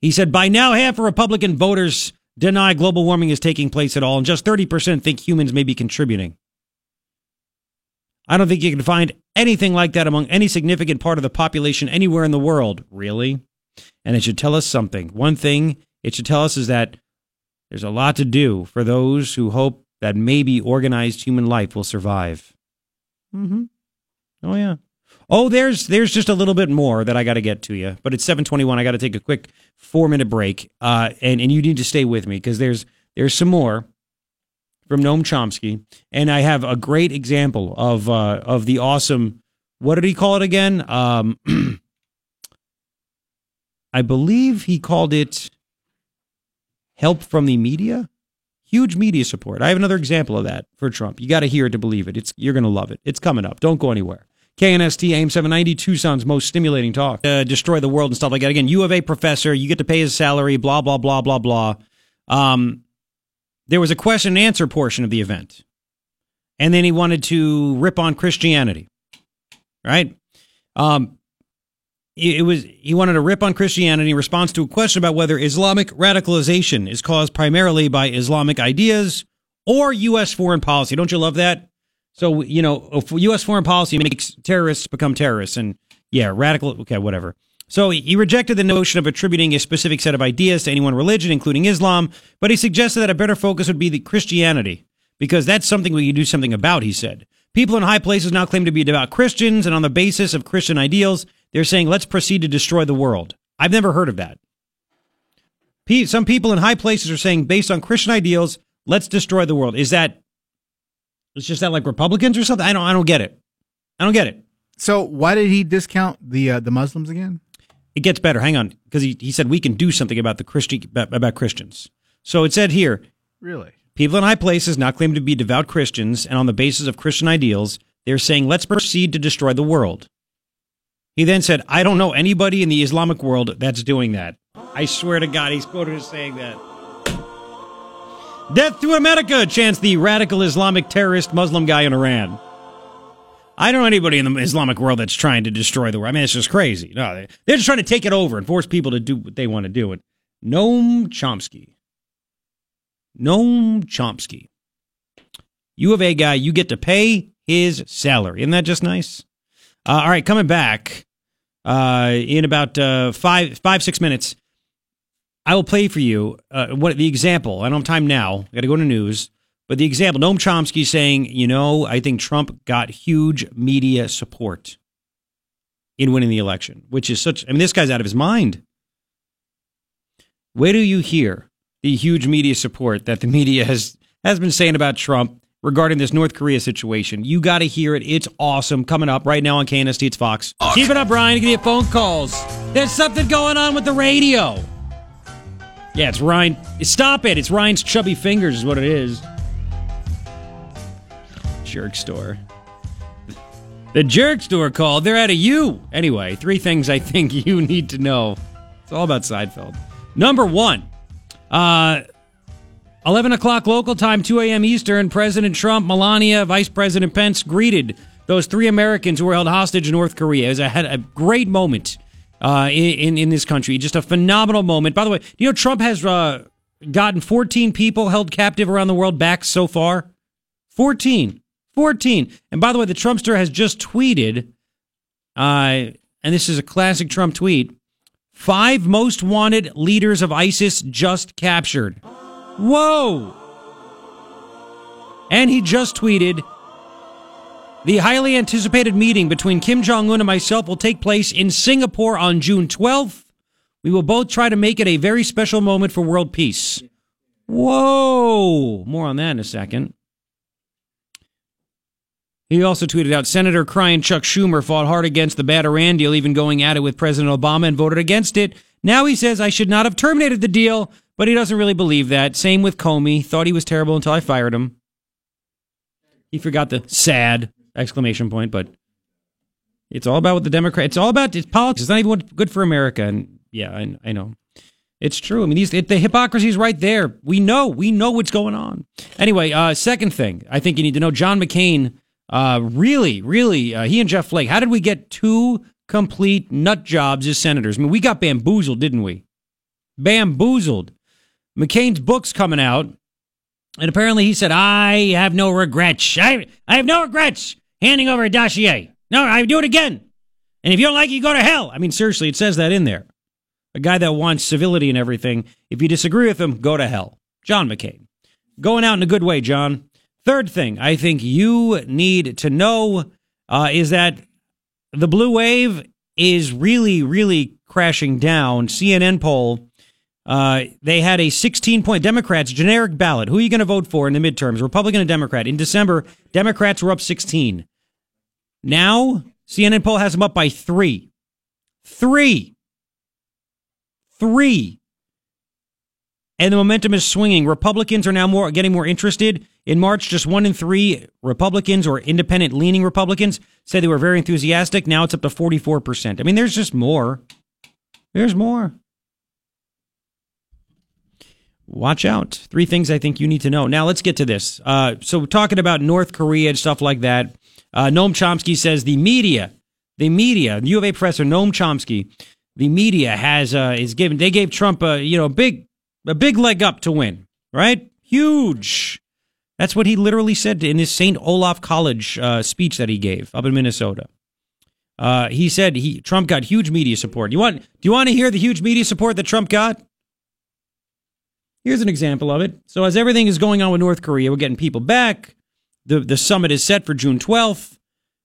He said, by now, half of Republican voters deny global warming is taking place at all, and just 30% think humans may be contributing. I don't think you can find anything like that among any significant part of the population anywhere in the world, really. And it should tell us something. One thing it should tell us is that there's a lot to do for those who hope that maybe organized human life will survive. Mm-hmm. Oh yeah. Oh, there's there's just a little bit more that I got to get to you, but it's 7:21. I got to take a quick four minute break, uh, and and you need to stay with me because there's there's some more from Noam Chomsky, and I have a great example of uh, of the awesome. What did he call it again? Um, I believe he called it help from the media. Huge media support. I have another example of that for Trump. You got to hear it to believe it. It's you're going to love it. It's coming up. Don't go anywhere. KNST AM 790, Tucson's most stimulating talk. Uh, destroy the world and stuff like that. Again, U of A professor, you get to pay his salary, blah, blah, blah, blah, blah. Um, there was a question and answer portion of the event. And then he wanted to rip on Christianity. Right? Um, it was he wanted to rip on Christianity in response to a question about whether Islamic radicalization is caused primarily by Islamic ideas or U.S. foreign policy. Don't you love that? So you know, U.S. foreign policy makes terrorists become terrorists, and yeah, radical. Okay, whatever. So he rejected the notion of attributing a specific set of ideas to any one religion, including Islam, but he suggested that a better focus would be the Christianity, because that's something we can do something about, he said. People in high places now claim to be devout Christians, and on the basis of Christian ideals, they're saying, let's proceed to destroy the world. I've never heard of that. Some people in high places are saying, based on Christian ideals, let's destroy the world. Is that, it's just that like Republicans or something? I don't, I don't get it. I don't get it. So why did he discount the uh, the Muslims again? it gets better. Hang on, because he, he said we can do something about the Christian about Christians. So it said here Really? people in high places not claim to be devout Christians, and on the basis of Christian ideals, they're saying, let's proceed to destroy the world. He then said, I don't know anybody in the Islamic world that's doing that. I swear to God, he's quoted as saying that. Death to America, chants the radical Islamic terrorist Muslim guy in Iran. I don't know anybody in the Islamic world that's trying to destroy the world. I mean, it's just crazy. No, they- they're just trying to take it over and force people to do what they want to do. And Noam Chomsky. Noam Chomsky. U of A guy, you get to pay his salary. Isn't that just nice? Uh, all right, coming back uh, in about uh, five, five, six minutes. I will play for you uh, what the example. I don't have time now. I got to go to news. But the example, Noam Chomsky saying, you know, I think Trump got huge media support in winning the election, which is such. I mean, this guy's out of his mind. Where do you hear the huge media support that the media has has been saying about Trump regarding this North Korea situation? You got to hear it. It's awesome. Coming up right now on KNST. It's Fox. Keep it up, Brian. You get phone calls. There's something going on with the radio. Yeah, it's Ryan. Stop it. It's Ryan's chubby fingers, is what it is. Jerk store. The jerk store called. They're out of you. Anyway, three things I think you need to know. It's all about Seinfeld. Number one, uh, 11 o'clock local time, 2 a.m. Eastern, President Trump, Melania, Vice President Pence greeted those three Americans who were held hostage in North Korea. It was a, a great moment uh, in, in this country. Just a phenomenal moment. By the way, you know, Trump has uh, gotten 14 people held captive around the world back so far. 14. 14. And by the way, the Trumpster has just tweeted, uh, and this is a classic Trump tweet five most wanted leaders of ISIS just captured. Whoa! And he just tweeted the highly anticipated meeting between Kim Jong un and myself will take place in Singapore on June 12th. We will both try to make it a very special moment for world peace. Whoa! More on that in a second. He also tweeted out Senator crying Chuck Schumer fought hard against the bad Iran deal, even going at it with President Obama and voted against it. Now he says I should not have terminated the deal, but he doesn't really believe that. Same with Comey. Thought he was terrible until I fired him. He forgot the sad exclamation point, but it's all about what the Democrats. It's all about it's politics. It's not even good for America. And yeah, I, I know. It's true. I mean, these it, the hypocrisy is right there. We know. We know what's going on. Anyway, uh, second thing I think you need to know: John McCain. Uh, really, really, uh, he and Jeff Flake. How did we get two complete nut jobs as senators? I mean, we got bamboozled, didn't we? Bamboozled. McCain's book's coming out, and apparently he said, "I have no regrets. I I have no regrets handing over a dossier. No, I do it again. And if you don't like it, you go to hell." I mean, seriously, it says that in there a guy that wants civility and everything. If you disagree with him, go to hell. John McCain. Going out in a good way, John. Third thing I think you need to know uh, is that the blue wave is really, really crashing down. CNN poll. Uh, they had a 16 point Democrats generic ballot. Who are you going to vote for in the midterms, Republican and Democrat? In December, Democrats were up 16. Now, CNN poll has them up by three. Three three. And the momentum is swinging. Republicans are now more getting more interested. In March, just one in three Republicans or independent leaning Republicans said they were very enthusiastic. Now it's up to 44%. I mean, there's just more. There's more. Watch out. Three things I think you need to know. Now let's get to this. Uh, so talking about North Korea and stuff like that. Uh, Noam Chomsky says the media, the media, U of A professor Noam Chomsky, the media has uh, is given. They gave Trump a you know big a big leg up to win, right? Huge. That's what he literally said in his St. Olaf College uh, speech that he gave up in Minnesota. Uh, he said he Trump got huge media support. You want do you want to hear the huge media support that Trump got? Here's an example of it. So as everything is going on with North Korea, we're getting people back. The the summit is set for June 12th.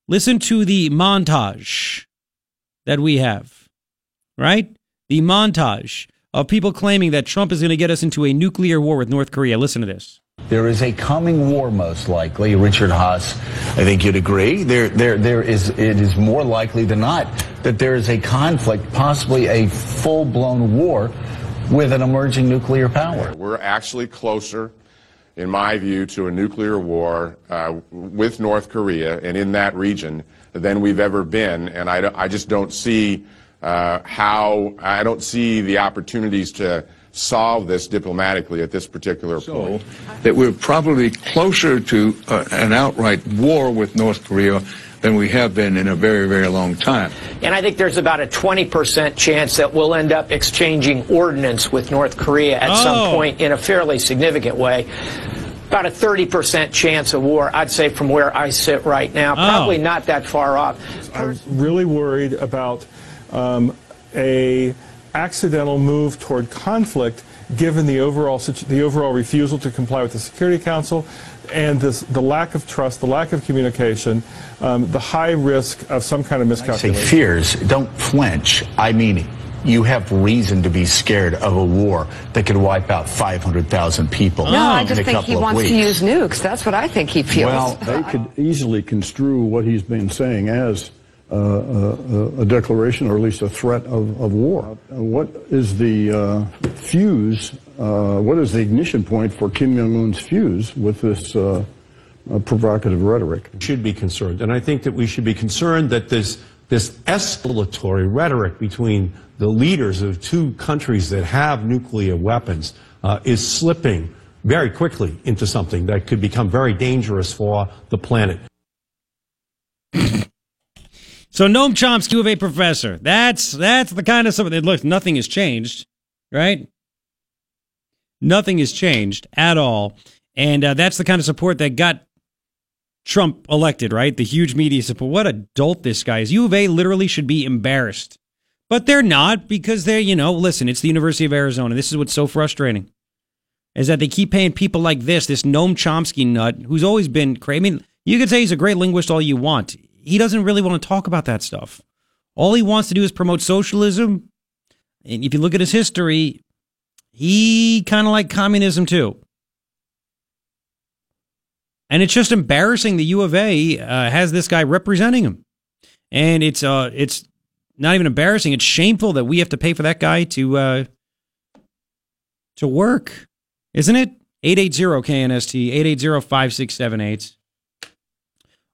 Listen to the montage that we have. Right? The montage of people claiming that Trump is going to get us into a nuclear war with North Korea. Listen to this. There is a coming war, most likely. Richard Haass, I think you'd agree. There, there, there is. It is more likely than not that there is a conflict, possibly a full-blown war, with an emerging nuclear power. We're actually closer, in my view, to a nuclear war uh, with North Korea and in that region than we've ever been. And I, I just don't see uh, how, I don't see the opportunities to solve this diplomatically at this particular point. That we're probably closer to uh, an outright war with North Korea than we have been in a very, very long time. And I think there's about a 20% chance that we'll end up exchanging ordnance with North Korea at Oh. some point in a fairly significant way. About a 30% chance of war, I'd say, from where I sit right now. Probably not that far off. I'm really worried about um, a accidental move toward conflict, given the overall the overall refusal to comply with the Security Council, and this, the lack of trust, the lack of communication, um, the high risk of some kind of miscalculation. I Say fears, don't flinch. I mean, you have reason to be scared of a war that could wipe out 500,000 people No, I just a think he wants weeks. to use nukes. That's what I think he feels. Well, they could easily construe what he's been saying as uh, a, a declaration or at least a threat of, of war. Uh, What is the uh, fuse, uh, what is the ignition point for Kim Jong-un's fuse with this uh, uh, provocative rhetoric? should be concerned. And I think that we should be concerned that this, this escalatory rhetoric between the leaders of two countries that have nuclear weapons uh, is slipping very quickly into something that could become very dangerous for the planet. So Noam Chomsky, U of A professor. That's that's the kind of stuff. that- Look, nothing has changed, right? Nothing has changed at all, and uh, that's the kind of support that got Trump elected, right? The huge media support. What a dolt this guy is. U of A literally should be embarrassed, but they're not because they're you know. Listen, it's the University of Arizona. This is what's so frustrating, is that they keep paying people like this, this Noam Chomsky nut, who's always been crazy. I mean, you could say he's a great linguist all you want. He doesn't really want to talk about that stuff. All he wants to do is promote socialism. And if you look at his history, he kind of like communism too. And it's just embarrassing the U of A uh, has this guy representing him. And it's uh it's not even embarrassing, it's shameful that we have to pay for that guy to uh to work. Isn't it? 880 KNST 880-5678.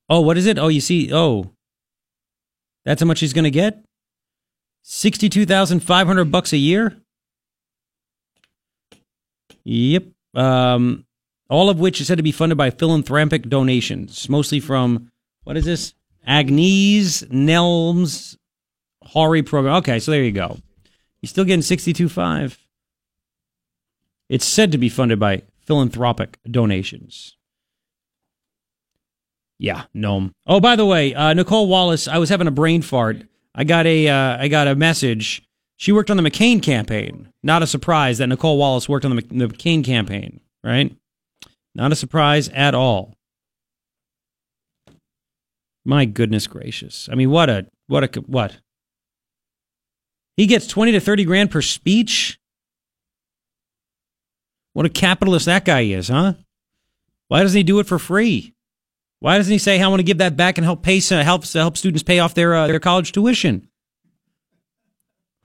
Oh, what is it? Oh, you see. Oh, that's how much he's going to get. Sixty-two thousand five hundred bucks a year. Yep. Um, all of which is said to be funded by philanthropic donations, mostly from what is this? Agnes Nelms Haury program. Okay, so there you go. You're still getting sixty-two five. It's said to be funded by philanthropic donations. Yeah, gnome. Oh, by the way, uh, Nicolle Wallace, I was having a brain fart. I got a, uh, I got a message. She worked on the McCain campaign. Not a surprise that Nicolle Wallace worked on the, the McCain campaign, right? Not a surprise at all. My goodness gracious! I mean, what a, what a, what? He gets twenty to thirty grand per speech. What a capitalist that guy is, huh? Why doesn't he do it for free? Why doesn't he say, "I want to give that back and help pay help help students pay off their uh, their college tuition"?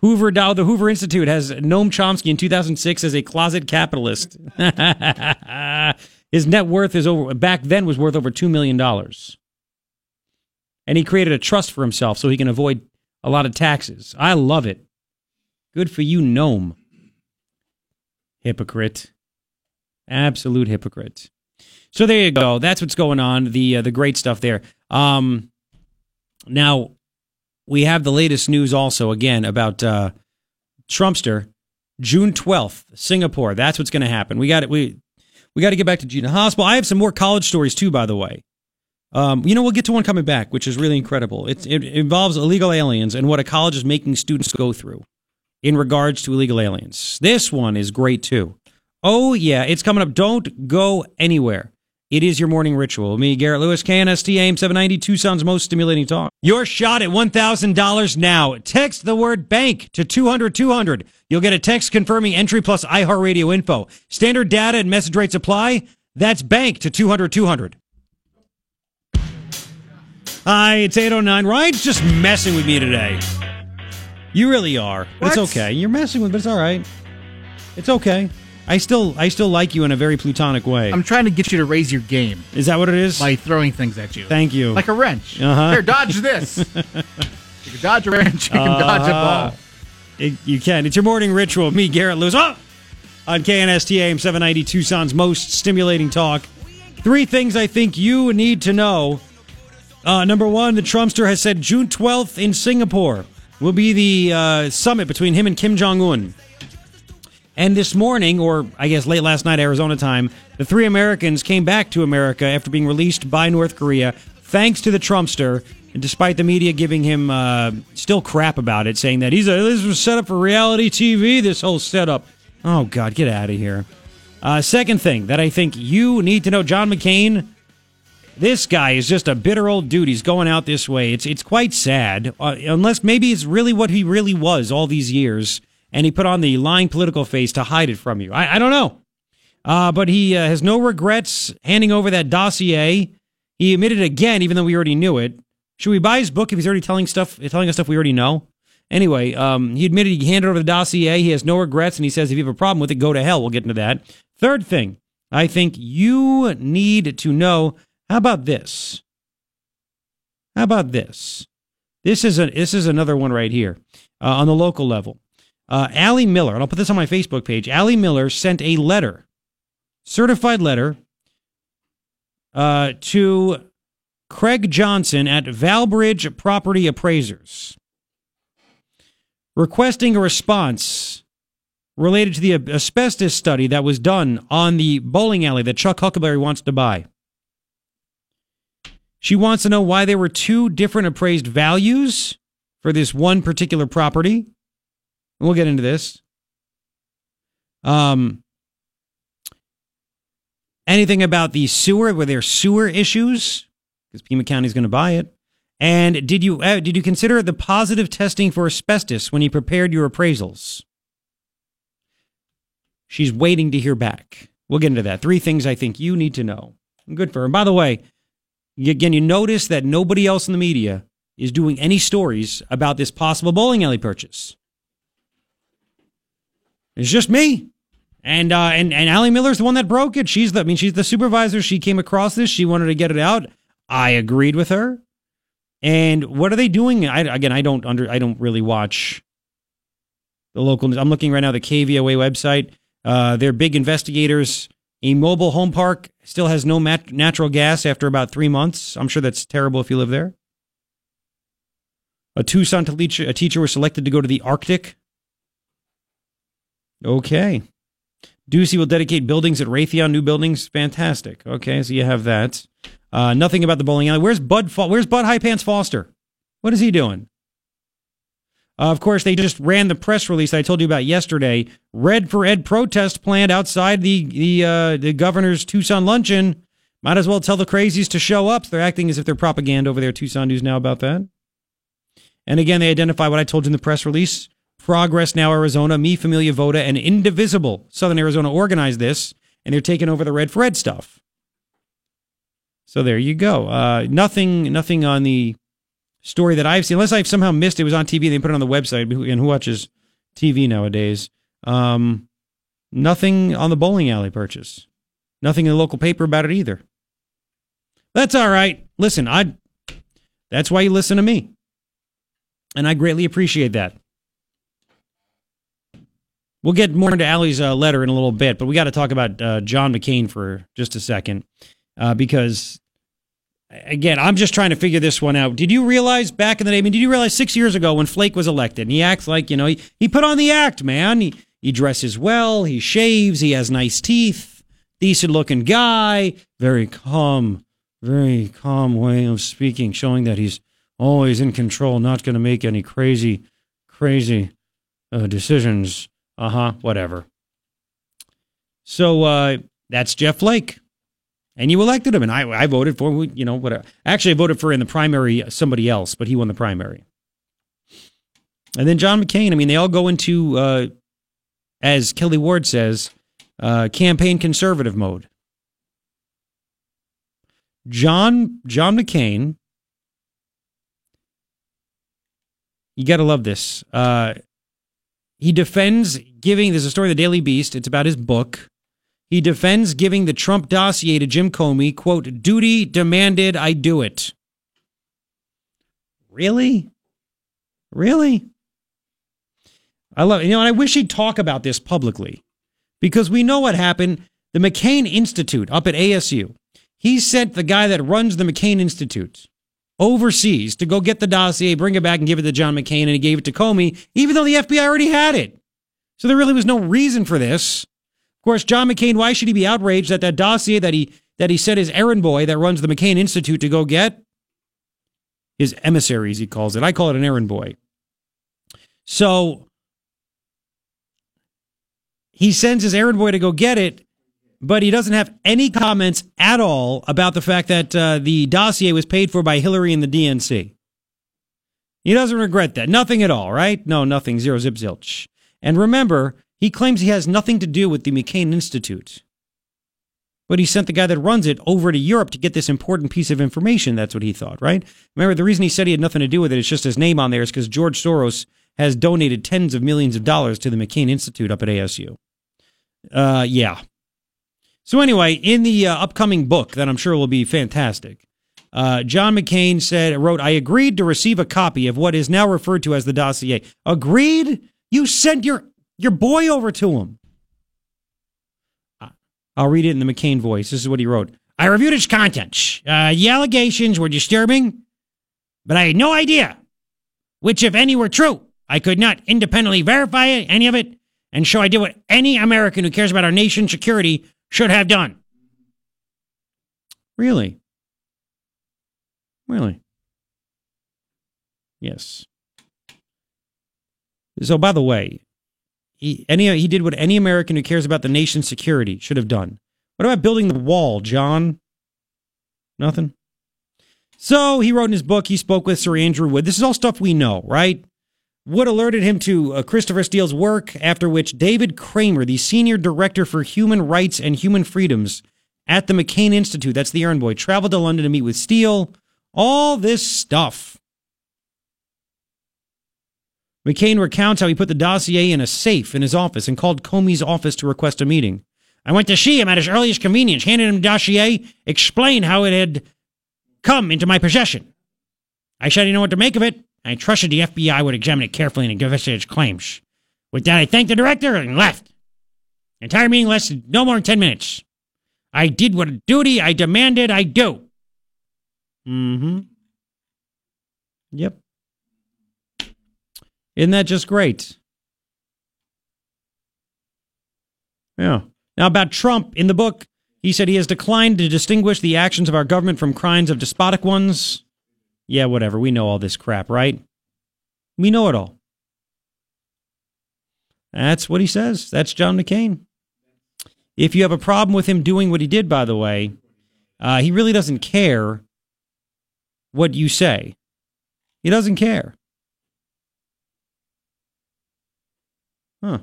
Hoover Dow, the Hoover Institute has Noam Chomsky in 2006 as a closet capitalist. His net worth is over back then was worth over two million dollars, and he created a trust for himself so he can avoid a lot of taxes. I love it. Good for you, Noam. Hypocrite, absolute hypocrite. So there you go. That's what's going on. The uh, the great stuff there. Um, now we have the latest news also again about uh, Trumpster. June twelfth, Singapore. That's what's going to happen. We got it. We we got to get back to Gina Haspel. I have some more college stories too, by the way. Um, you know, we'll get to one coming back, which is really incredible. It, it involves illegal aliens and what a college is making students go through in regards to illegal aliens. This one is great too. Oh yeah, it's coming up. Don't go anywhere. It is your morning ritual. Me, Garrett Lewis, KNST AM 790, Tucson's most stimulating talk. Your shot at $1,000 now. Text the word bank to 200 200. You'll get a text confirming entry plus iHeartRadio info. Standard data and message rates apply. That's bank to 200 200. Hi, it's 809. Ryan's just messing with me today. You really are. But it's okay. You're messing with me, but it's all right. It's okay. I still I still like you in a very plutonic way. I'm trying to get you to raise your game Is that what it is? by throwing things at you. Thank you. Like a wrench. Uh-huh. Here, dodge this. you can dodge a wrench. You can dodge a Uh-huh. ball. It- you can. It's your morning ritual. Me, Garrett Lewis. Oh! On KNST AM 790, Tucson's most stimulating talk. Three things I think you need to know. Uh, number one, the Trumpster has said June 12th in Singapore will be the uh, summit between him and Kim Jong un. And this morning, or I guess late last night, Arizona time, the three Americans came back to America after being released by North Korea, thanks to the Trumpster. And despite the media giving him uh, still crap about it, saying that he's a, this was set up for reality TV, this whole setup. Oh God, get out of here. Uh, second thing that I think you need to know, John McCain. This guy is just a bitter old dude. He's going out this way. It's it's quite sad, uh, unless maybe it's really what he really was all these years, and he put on the lying political face to hide it from you. I, I don't know, uh, but he uh, has no regrets handing over that dossier. He admitted again, even though we already knew it. Should we buy his book if he's already telling stuff, telling us stuff we already know? Anyway, um, he admitted he handed over the dossier. He has no regrets, and he says if you have a problem with it, go to hell. We'll get into that. Third thing, I think you need to know. How about this? How about this? This is a this is another one right here uh, on the local level. Uh, Ally Miller, and I'll put this on my Facebook page. Ally Miller sent a letter, certified letter, uh, to Craig Johnson at Valbridge Property Appraisers, requesting a response related to the asbestos study that was done on the bowling alley that Chuck Huckelberry wants to buy. She wants to know why there were two different appraised values for this one particular property. And we'll get into this. Um, anything about the sewer? Were there sewer issues? Because Pima County is going to buy it. And did you uh, did you consider the positive testing for asbestos when you prepared your appraisals? She's waiting to hear back. We'll get into that. Three things I think you need to know. Good for her. And by the way, again, you notice that nobody else in the media is doing any stories about this possible bowling alley purchase. It's just me. And uh, and and Ally Miller's the one that broke it. She's the I mean she's the supervisor. She came across this. She wanted to get it out. I agreed with her. And what are they doing? I, again, I don't under I don't really watch the local. news. I'm looking right now the KVOA website. Uh, they're big investigators. A mobile home park still has no mat- natural gas after about three months. I'm sure that's terrible if you live there. A Tucson teacher, a teacher was selected to go to the Arctic. Okay. Ducey will dedicate buildings at Raytheon, new buildings. Fantastic. Okay, so you have that. Uh, nothing about the bowling alley. Where's Bud? Fo- Where's Bud High Pants Foster? What is he doing? Uh, of course, they just ran the press release I told you about yesterday. Red for Ed protest planned outside the the uh, the governor's Tucson luncheon. Might as well tell the crazies to show up. They're acting as if they're propaganda over there. Tucson News now about that. And again, they identify what I told you in the press release. Progress Now Arizona, Mi Familia Vota, and Indivisible Southern Arizona organized this, and they're taking over the Red for Red stuff. So there you go. Uh, nothing, nothing on the story that I've seen, unless I've somehow missed it was on TV. They put it on the website. And who watches TV nowadays? Um, nothing on the bowling alley purchase. Nothing in the local paper about it either. That's all right. Listen, I. That's why you listen to me, and I greatly appreciate that. We'll get more into Ally's uh, letter in a little bit, but we got to talk about uh, John McCain for just a second uh, because again, I'm just trying to figure this one out. Did you realize back in the day? I mean, did you realize six years ago when Flake was elected, and he acts like you know he, he put on the act, man. He he dresses well, he shaves, he has nice teeth, decent looking guy, very calm, very calm way of speaking, showing that he's always in control, not going to make any crazy, crazy uh, decisions. Uh huh. Whatever. So uh, that's Jeff Flake and you elected him, and I, I voted for you know whatever. Actually, I voted for in the primary somebody else, but he won the primary. And then John McCain. I mean, they all go into, uh, as Kelli Ward says, uh, campaign conservative mode. John John McCain. You got to love this. Uh, he defends giving, there's a story in the Daily Beast, it's about his book. He defends giving the Trump dossier to Jim Comey, quote, duty demanded I do it. Really? Really? I love. You know, and I wish he'd talk about this publicly because we know what happened. The McCain Institute up at ASU, he sent the guy that runs the McCain Institute overseas to go get the dossier, bring it back, and give it to John McCain, and he gave it to Comey, even though the FBI already had it. So there really was no reason for this. Of course, John McCain, why should he be outraged that that dossier that he that he sent his errand boy that runs the McCain Institute to go get? His emissaries, he calls it. I call it an errand boy. So he sends his errand boy to go get it, but he doesn't have any comments at all about the fact that uh, the dossier was paid for by Hillary and the DNC. He doesn't regret that. Nothing at all, right? No, nothing. Zero zip zilch. And remember, he claims he has nothing to do with the McCain Institute. But he sent the guy that runs it over to Europe to get this important piece of information. That's what he thought, right? Remember, the reason he said he had nothing to do with it, it's just his name on there, is because George Soros has donated tens of millions of dollars to the McCain Institute up at ASU. Uh, yeah. So anyway, in the uh, upcoming book that I'm sure will be fantastic, uh, John McCain said, wrote, I agreed to receive a copy of what is now referred to as the dossier. Agreed? You sent your your boy over to him. I'll read it in the McCain voice. This is what he wrote. I reviewed its contents. Uh, the allegations were disturbing, but I had no idea which, if any, were true. I could not independently verify any of it and so I did what any American who cares about our nation's security should have done. Really? Really? Yes. So, by the way, he, any, he did what any American who cares about the nation's security should have done. What about building the wall, John? Nothing. So he wrote in his book, he spoke with Sir Andrew Wood. This is all stuff we know, right? Wood alerted him to uh, Christopher Steele's work, after which David Kramer, the senior director for human rights and human freedoms at the McCain Institute, that's the errand boy, traveled to London to meet with Steele. All this stuff. McCain recounts how he put the dossier in a safe in his office and called Comey's office to request a meeting. I went to see him at his earliest convenience, handed him the dossier, explained how it had come into my possession. I said I didn't know what to make of it. I trusted the FBI would examine it carefully and investigate its claims. With that, I thanked the director and left. The entire meeting lasted no more than 10 minutes. I did what a duty I demanded I do. Mm hmm. Yep. Isn't that just great? Yeah. Now, about Trump, in the book, he said he has declined to distinguish the actions of our government from crimes of despotic ones. Yeah, whatever. We know all this crap, right? We know it all. That's what he says. That's John McCain. If you have a problem with him doing what he did, by the way, uh, he really doesn't care what you say. He doesn't care. Huh.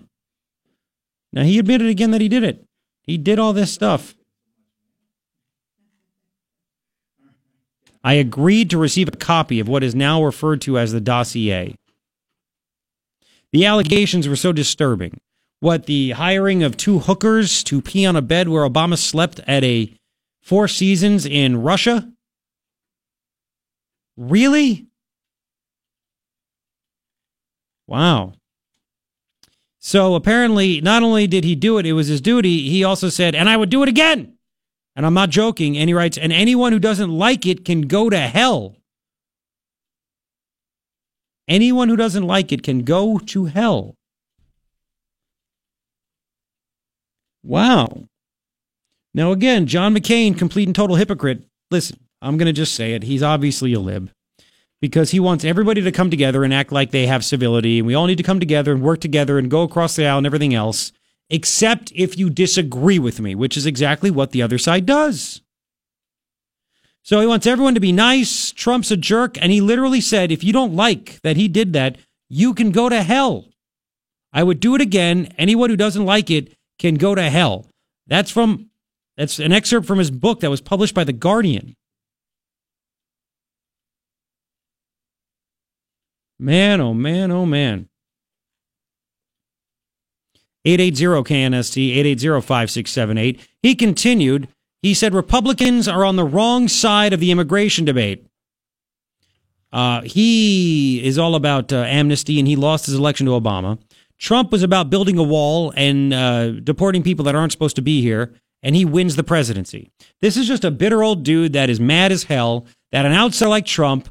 Now, he admitted again that he did it. He did all this stuff. I agreed to receive a copy of what is now referred to as the dossier. The allegations were so disturbing. What, the hiring of two hookers to pee on a bed where Obama slept at a Four Seasons in Russia? Really? Wow. So apparently, not only did he do it, it was his duty, he also said, and I would do it again. And I'm not joking. And he writes, and anyone who doesn't like it can go to hell. Anyone who doesn't like it can go to hell. Wow. Now, again, John McCain, complete and total hypocrite. Listen, I'm going to just say it. He's obviously a lib because he wants everybody to come together and act like they have civility. And we all need to come together and work together and go across the aisle and everything else except if you disagree with me, which is exactly what the other side does. So he wants everyone to be nice. Trump's a jerk. And he literally said, if you don't like that he did that, you can go to hell. I would do it again. Anyone who doesn't like it can go to hell. That's from, that's an excerpt from his book that was published by The Guardian. Man, oh man, oh man. 880-KNST, 880-5678. He continued, he said Republicans are on the wrong side of the immigration debate. Uh, he is all about uh, amnesty, and he lost his election to Obama. Trump was about building a wall and uh, deporting people that aren't supposed to be here, and he wins the presidency. This is just a bitter old dude that is mad as hell that an outsider like Trump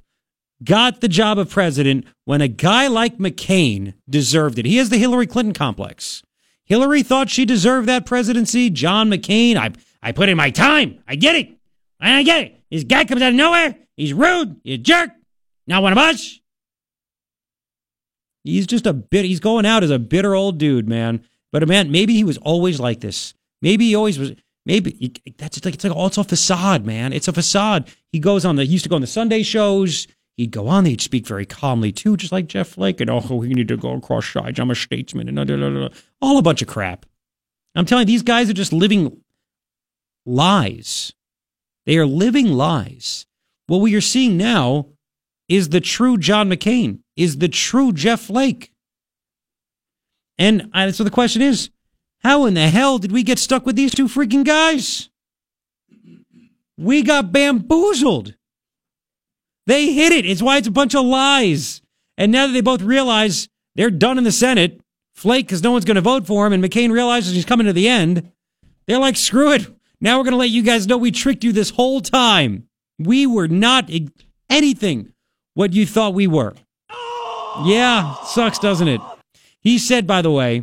got the job of president when a guy like McCain deserved it. He has the Hillary Clinton complex. Hillary thought she deserved that presidency. John McCain, I, I put in my time. I get it. I get it. This guy comes out of nowhere. He's rude. He's a jerk. Not one of us. He's just a bit, he's going out as a bitter old dude, man. But a man, maybe he was always like this. Maybe he always was. Maybe that's like it's like oh, it's a facade, man. It's a facade. He goes on the he used to go on the Sunday shows. He'd go on. He'd speak very calmly too, just like Jeff Flake. And oh, we need to go across sides. I'm a statesman, and all a bunch of crap. I'm telling you, these guys are just living lies. They are living lies. What we are seeing now is the true John McCain, is the true Jeff Flake. And so the question is, how in the hell did we get stuck with these two freaking guys? We got bamboozled. They hit it. It's why it's a bunch of lies. And now that they both realize they're done in the Senate, Flake, because no one's going to vote for him, and McCain realizes he's coming to the end, they're like, screw it. Now we're going to let you guys know we tricked you this whole time. We were not anything what you thought we were. Yeah, sucks, doesn't it? He said, by the way,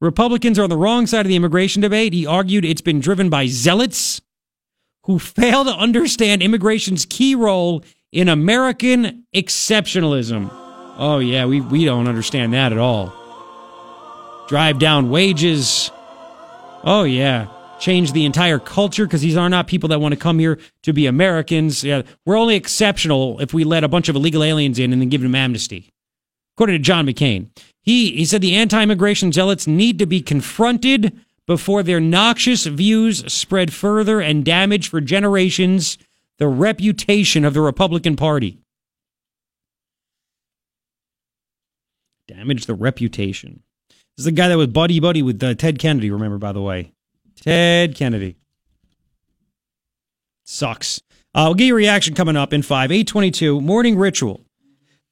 Republicans are on the wrong side of the immigration debate. He argued it's been driven by zealots who fail to understand immigration's key role in American exceptionalism. Oh, yeah, we, we don't understand that at all. Drive down wages. Oh, yeah change the entire culture because these are not people that want to come here to be Americans. Yeah, we're only exceptional if we let a bunch of illegal aliens in and then give them amnesty. According to John McCain, he he said the anti-immigration zealots need to be confronted before their noxious views spread further and damage for generations the reputation of the Republican Party. Damage the reputation. This is the guy that was buddy buddy with uh, Ted Kennedy. Remember, by the way. Ted Kennedy. Sucks. Uh, we'll get your reaction coming up in 5. 822, Morning Ritual.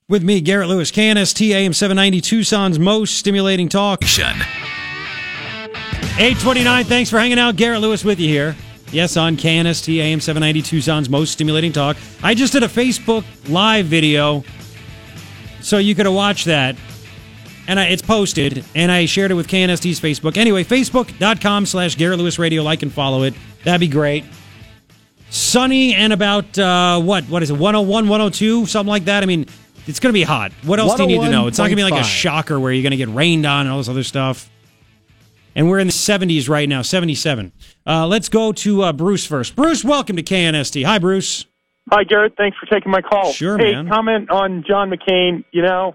With me, Garrett Lewis, KNST AM 790, Tucson's most stimulating talk. 829, thanks for hanging out. Garrett Lewis with you here. Yes, on KNST AM 790, Tucson's most stimulating talk. I just did a Facebook live video, so you could have watched that and I, it's posted, and I shared it with KNST's Facebook. Anyway, facebook.com slash Garrett Lewis Radio. Like and follow it. That'd be great. Sunny and about, uh, what? What is it, 101, 102, something like that? I mean, it's going to be hot. What else do you need to know? It's not going to be like a shocker where you're going to get rained on and all this other stuff. And we're in the 70s right now, 77. Uh, let's go to uh, Bruce first. Bruce, welcome to KNST. Hi, Bruce. Hi, Garrett. Thanks for taking my call. Sure, hey, man. comment on John McCain. You know,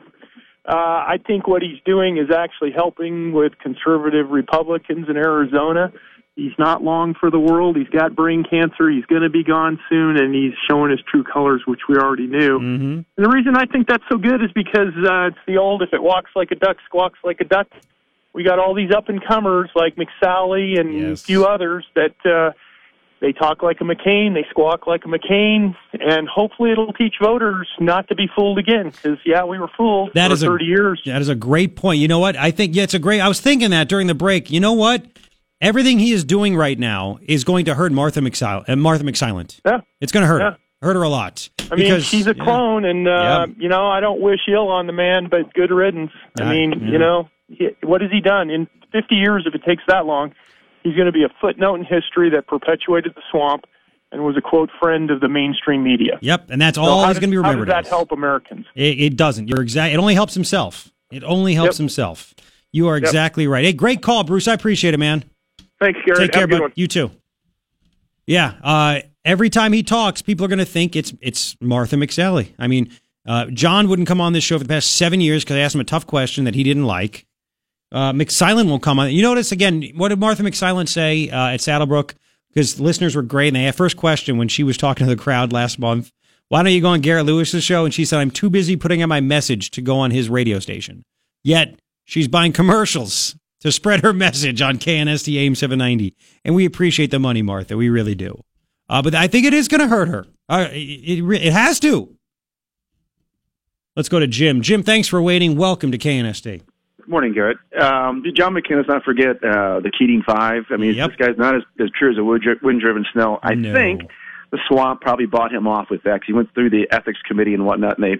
uh, I think what he's doing is actually helping with conservative Republicans in Arizona. He's not long for the world. He's got brain cancer. He's going to be gone soon, and he's showing his true colors, which we already knew. Mm-hmm. And the reason I think that's so good is because uh, it's the old "if it walks like a duck, squawks like a duck." We got all these up and comers like McSally and Yes. a few others that uh, they talk like a McCain, they squawk like a McCain, and hopefully it'll teach voters not to be fooled again. Because yeah, we were fooled That for is a- 30 years. That is a great point. You know what? I think yeah, it's a great. I was thinking that during the break. You know what? Everything he is doing right now is going to hurt Martha McSilent. Uh, Martha McSilent. Yeah, it's going to hurt Yeah. her. Hurt her a lot. I mean, Because- she's a yeah. clone, and uh, you know, I don't wish ill on the man, but good riddance. I Yeah, mean, yeah. you know, what has he done in 50 years? If it takes that long, he's going to be a footnote in history that perpetuated the swamp and was a quote friend of the mainstream media. Yep, and that's So all he's does- going to be remembered. How does that as. help Americans? It, it doesn't. You're exact. It only helps himself. It only helps Yep. himself. You are Yep. exactly right. Hey, great call, Bruce. I appreciate it, man. Thanks, Garrett. Take care, bud. You too. Yeah. Uh, every time he talks, people are going to think it's it's Martha McSally. I mean, uh, John wouldn't come on this show for the past seven years because I asked him a tough question that he didn't like. Uh, McSilent won't come on. You notice again, what did Martha McSilent say uh, at Saddlebrook? Because listeners were great. And they had first question when she was talking to the crowd last month. Why don't you go on Garrett Lewis's show? And she said, I'm too busy putting out my message to go on his radio station. Yet she's buying commercials to spread her message on KNST AM 790. And we appreciate the money, Martha. We really do. Uh, but I think it is going to hurt her. Uh, it, it, it has to. Let's go to Jim. Jim, thanks for waiting. Welcome to KNST. Morning, Garrett. Um, John McCain, let's not forget uh, the Keating Five. I mean, Yep. this guy's not as, as pure as a wind- wind-driven snow. I No. think the swamp probably bought him off with that 'cause he went through the ethics committee and whatnot, and they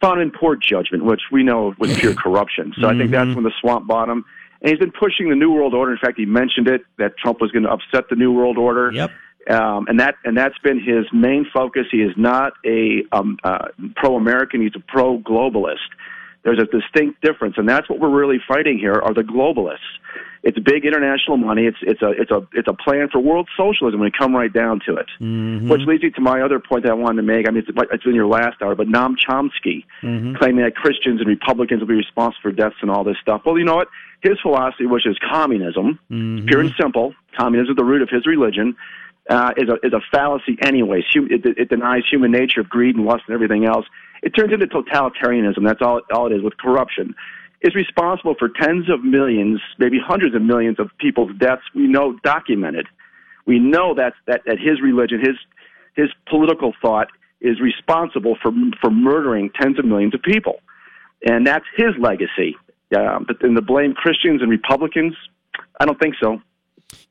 found him in poor judgment, which we know was pure corruption. So I think that's Mm-hmm. when the swamp bought him. And he's been pushing the New World Order. In fact, he mentioned it that Trump was going to upset the New World Order. Yep. Um, and that and that's been his main focus. He is not a um, uh, pro-American. He's a pro-globalist. There's a distinct difference, and that's what we're really fighting here: are the globalists. It's big international money. It's it's a it's a it's a plan for world socialism when you come right down to it. Mm-hmm. Which leads me to my other point that I wanted to make. I mean, it's, it's in your last hour, but Noam Chomsky mm-hmm. claiming that Christians and Republicans will be responsible for deaths and all this stuff. Well, you know what? His philosophy, which is communism, mm-hmm. pure and simple, communism is the root of his religion, uh, is a is a fallacy. Anyways, Hum- it, it denies human nature of greed and lust and everything else. It turns into totalitarianism. That's all all it is with corruption. Is responsible for tens of millions, maybe hundreds of millions of people's deaths. We know documented. We know that that, that his religion, his his political thought, is responsible for for murdering tens of millions of people, and that's his legacy. Um, but then to blame Christians and Republicans, I don't think so.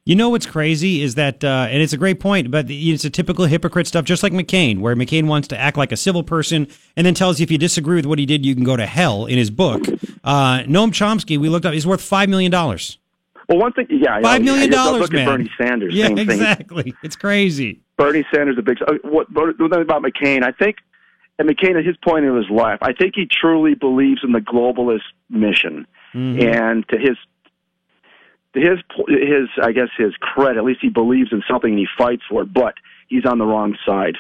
You know what's crazy is that, uh, and it's a great point, but it's a typical hypocrite stuff, just like McCain, where McCain wants to act like a civil person and then tells you if you disagree with what he did, you can go to hell in his book. Uh, Noam Chomsky, we looked up, he's worth $5 million. Well, one thing, yeah, $5 million, Look man. at Bernie Sanders. Yeah, same thing. exactly. It's crazy. Bernie Sanders, a big. Uh, what, what about McCain? I think, and McCain at his point in his life, I think he truly believes in the globalist mission, Mhm. and to his, his, his, I guess his credit, at least he believes in something and he fights for it. But he's on the wrong side.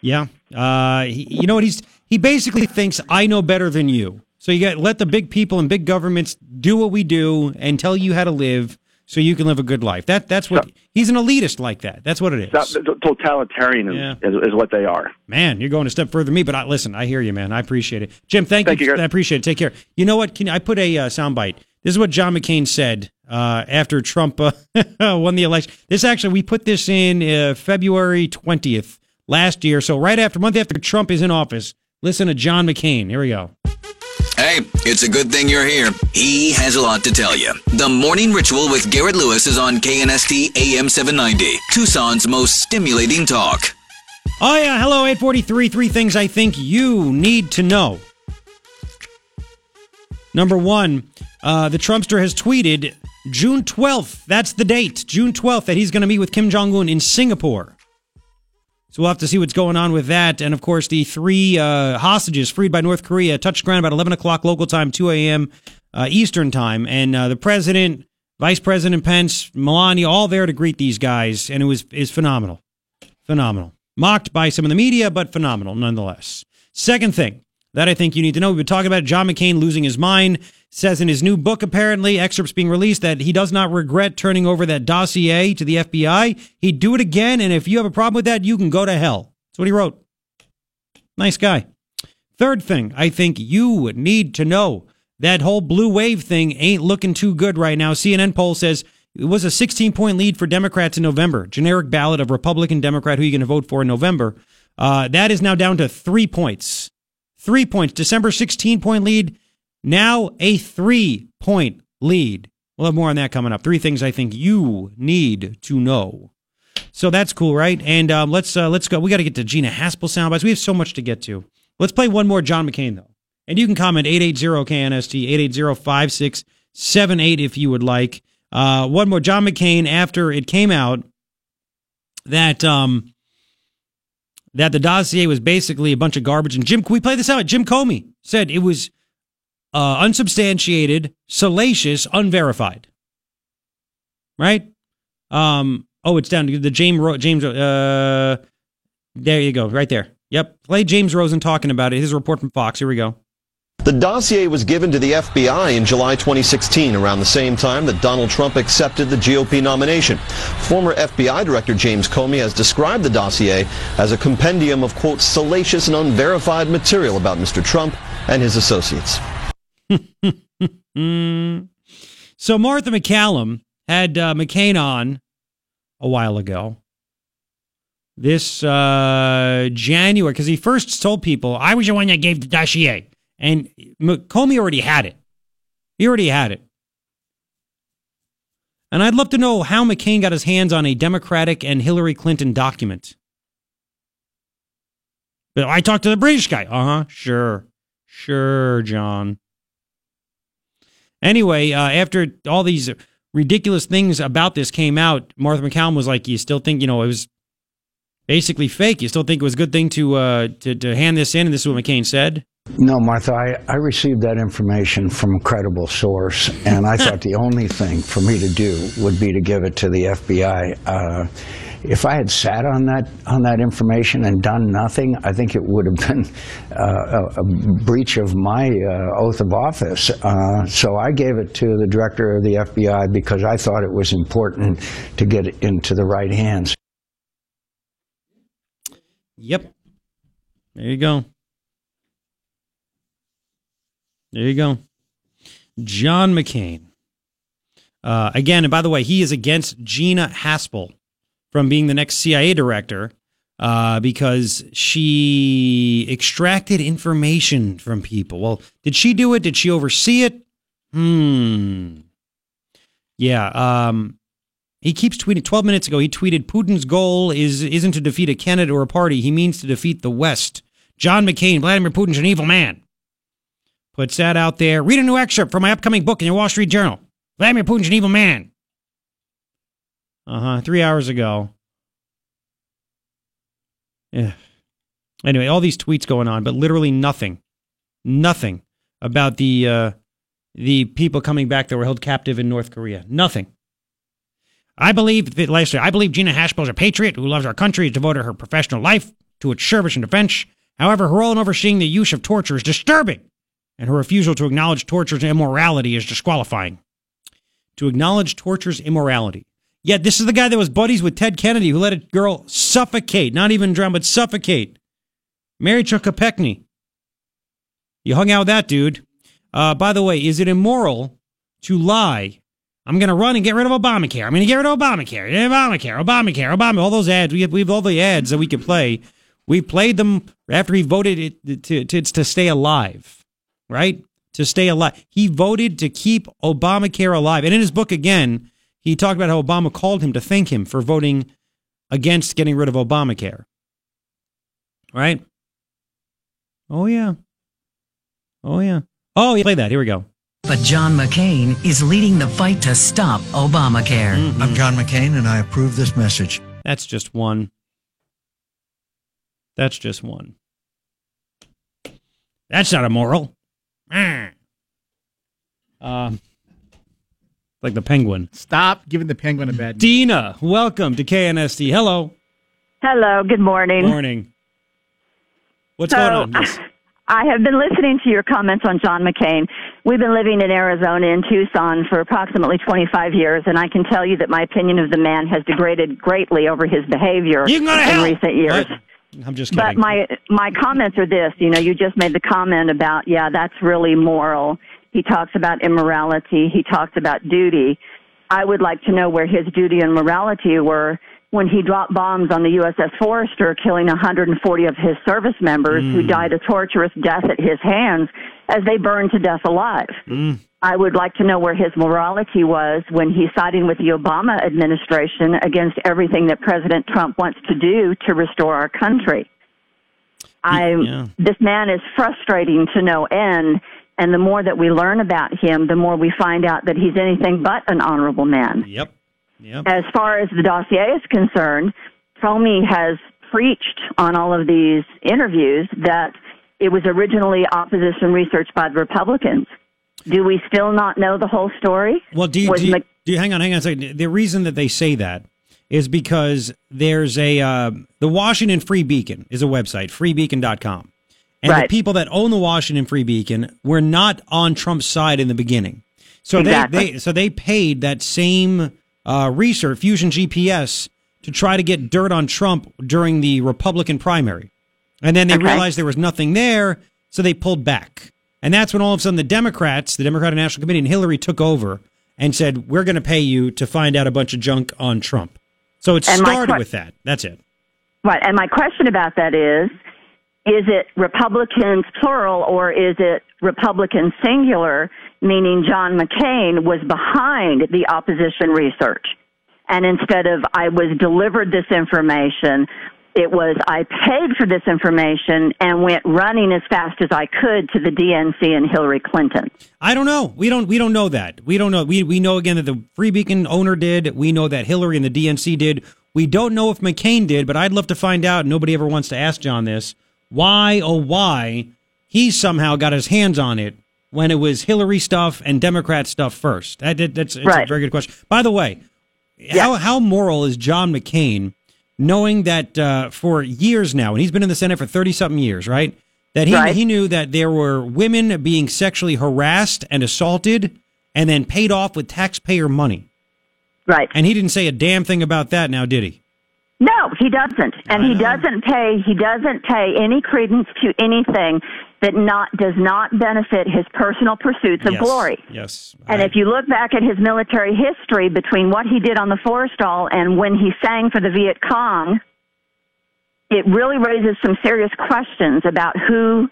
Yeah. Uh, he, you know what? He's he basically thinks I know better than you. So you got let the big people and big governments do what we do and tell you how to live, so you can live a good life. That that's what he's an elitist like that. That's what it is. Totalitarianism is, is what they are. Man, you're going a step further than me, but I, listen, I hear you, man. I appreciate it. Jim, thank, Thank you. you. I appreciate it. Take care. You know what? Can I put a uh, soundbite? This is what John McCain said uh, after Trump uh, won the election. This actually, we put this in uh, February 20th last year. So right after, month after Trump is in office, listen to John McCain. Here we go. Hey, it's a good thing you're here. He has a lot to tell you. The Morning Ritual with Garrett Lewis is on KNST AM 790, Tucson's most stimulating talk. Oh, yeah. Hello, 843. Three things I think you need to know. Number one, uh, the Trumpster has tweeted June 12th. That's the date, June 12th, that he's going to meet with Kim Jong un in Singapore. So we'll have to see what's going on with that. And of course, the three uh, hostages freed by North Korea touched ground about 11 o'clock local time, 2 a.m. Uh, Eastern time. And uh, the president, Vice President Pence, Melania, all there to greet these guys. And it was is phenomenal. Phenomenal. Mocked by some of the media, but phenomenal nonetheless. Second thing that I think you need to know we've been talking about John McCain losing his mind. Says in his new book, apparently, excerpts being released, that he does not regret turning over that dossier to the FBI. He'd do it again, and if you have a problem with that, you can go to hell. That's what he wrote. Nice guy. Third thing I think you need to know that whole blue wave thing ain't looking too good right now. CNN poll says it was a 16 point lead for Democrats in November. Generic ballot of Republican, Democrat, who you going to vote for in November. Uh, that is now down to three points. Three points. December 16 point lead. Now a three point lead. We'll have more on that coming up. Three things I think you need to know. So that's cool, right? And um, let's uh, let's go. We got to get to Gina Haspel soundbites. We have so much to get to. Let's play one more John McCain though, and you can comment 880-KNST 880-5678 if you would like. Uh, one more John McCain after it came out that um that the dossier was basically a bunch of garbage. And Jim, can we play this out? Jim Comey said it was uh, unsubstantiated, salacious, unverified. Right? Um. Oh, it's down to the James James. Uh, there you go, right there. Yep. Play James Rosen talking about it. His report from Fox. Here we go. The dossier was given to the FBI in July 2016, around the same time that Donald Trump accepted the GOP nomination. Former FBI Director James Comey has described the dossier as a compendium of, quote, salacious and unverified material about Mr. Trump and his associates. So Martha McCallum had uh, McCain on a while ago. This uh, January, because he first told people, I was the one that gave the dossier. And Comey already had it. He already had it. And I'd love to know how McCain got his hands on a Democratic and Hillary Clinton document. But I talked to the British guy. Uh huh. Sure. Sure, John. Anyway, uh, after all these ridiculous things about this came out, Martha McCallum was like, "You still think you know it was basically fake? You still think it was a good thing to uh, to, to hand this in?" And this is what McCain said. No, Martha, I, I received that information from a credible source, and I thought the only thing for me to do would be to give it to the FBI. Uh, if I had sat on that on that information and done nothing, I think it would have been uh, a, a, breach of my uh, oath of office. Uh, so I gave it to the director of the FBI because I thought it was important to get it into the right hands. Yep. There you go. There you go. John McCain. Uh, again, and by the way, he is against Gina Haspel from being the next CIA director uh, because she extracted information from people. Well, did she do it? Did she oversee it? Hmm. Yeah. Um, he keeps tweeting. Twelve minutes ago, he tweeted, "Putin's goal is isn't to defeat a candidate or a party. He means to defeat the West." John McCain, Vladimir Putin's an evil man. Puts that out there. Read a new excerpt from my upcoming book in your Wall Street Journal. Vladimir Putin's an evil man. Uh huh. Three hours ago. Yeah. Anyway, all these tweets going on, but literally nothing, nothing about the uh, the people coming back that were held captive in North Korea. Nothing. I believe that last year, I believe Gina Haspel is a patriot who loves our country, has devoted her professional life to its service and defense. However, her role in overseeing the use of torture is disturbing, and her refusal to acknowledge torture's immorality is disqualifying. To acknowledge torture's immorality. Yet this is the guy that was buddies with Ted Kennedy who let a girl suffocate, not even drown, but suffocate. Mary Chuck Kopechne. You hung out with that dude. Uh, by the way, is it immoral to lie? I'm going to run and get rid of Obamacare. I'm going to get rid of Obamacare. Obamacare, Obamacare, Obama. All those ads. We have, we have all the ads that we could play. We played them after he voted it to, to, to stay alive, right? To stay alive. He voted to keep Obamacare alive. And in his book, again, he talked about how Obama called him to thank him for voting against getting rid of Obamacare. Right? Oh, yeah. Oh, yeah. Oh, yeah. Play that. Here we go. But John McCain is leading the fight to stop Obamacare. Mm-hmm. I'm John McCain, and I approve this message. That's just one. That's just one. That's not immoral. Mm. Um, like the penguin. Stop giving the penguin a bad name. Dina, welcome to KNST. Hello. Hello. Good morning. Morning. What's so, going on? Yes. I have been listening to your comments on John McCain. We've been living in Arizona in Tucson for approximately 25 years, and I can tell you that my opinion of the man has degraded greatly over his behavior in hell. recent years. I'm just kidding. But my my comments are this. You know, you just made the comment about yeah, that's really moral. He talks about immorality. He talks about duty. I would like to know where his duty and morality were when he dropped bombs on the USS Forrestal, killing 140 of his service members mm. who died a torturous death at his hands as they burned to death alive. Mm. I would like to know where his morality was when he's siding with the Obama administration against everything that President Trump wants to do to restore our country. I yeah. this man is frustrating to no end and the more that we learn about him, the more we find out that he's anything but an honorable man. Yep. Yep. As far as the dossier is concerned, Comey has preached on all of these interviews that it was originally opposition research by the Republicans. Do we still not know the whole story? Well, do you, do you, Mc- do you hang on, hang on a second. The reason that they say that is because there's a uh, the Washington Free Beacon is a website, freebeacon.com. And right. the people that own the Washington Free Beacon were not on Trump's side in the beginning. So exactly. they, they so they paid that same uh, research, Fusion GPS, to try to get dirt on Trump during the Republican primary. And then they okay. realized there was nothing there, so they pulled back. And that's when all of a sudden the Democrats, the Democratic National Committee, and Hillary took over and said, "We're going to pay you to find out a bunch of junk on Trump." So it And started que- with that. That's it. Right. And my question about that is is it Republicans plural or is it Republican singular, meaning John McCain was behind the opposition research? And instead of I was delivered this information, it was I paid for this information and went running as fast as I could to the DNC and Hillary Clinton. I don't know. We don't. We don't know that. We don't know. We we know again that the Free Beacon owner did. We know that Hillary and the DNC did. We don't know if McCain did, but I'd love to find out. Nobody ever wants to ask John this. Why oh why he somehow got his hands on it when it was Hillary stuff and Democrat stuff first. That, that- that's it's a very good question. By the way, how how moral is John McCain, knowing that uh, for years now, and he's been in the Senate for thirty something years, right? That he Right. he knew that there were women being sexually harassed and assaulted, and then paid off with taxpayer money. Right. And he didn't say a damn thing about that. Now, did he? He doesn't. And he doesn't pay he doesn't pay any credence to anything that not does not benefit his personal pursuits of Yes. glory. Yes. And if you look back at his military history between what he did on the Forrestal and when he sang for the Viet Cong, it really raises some serious questions about who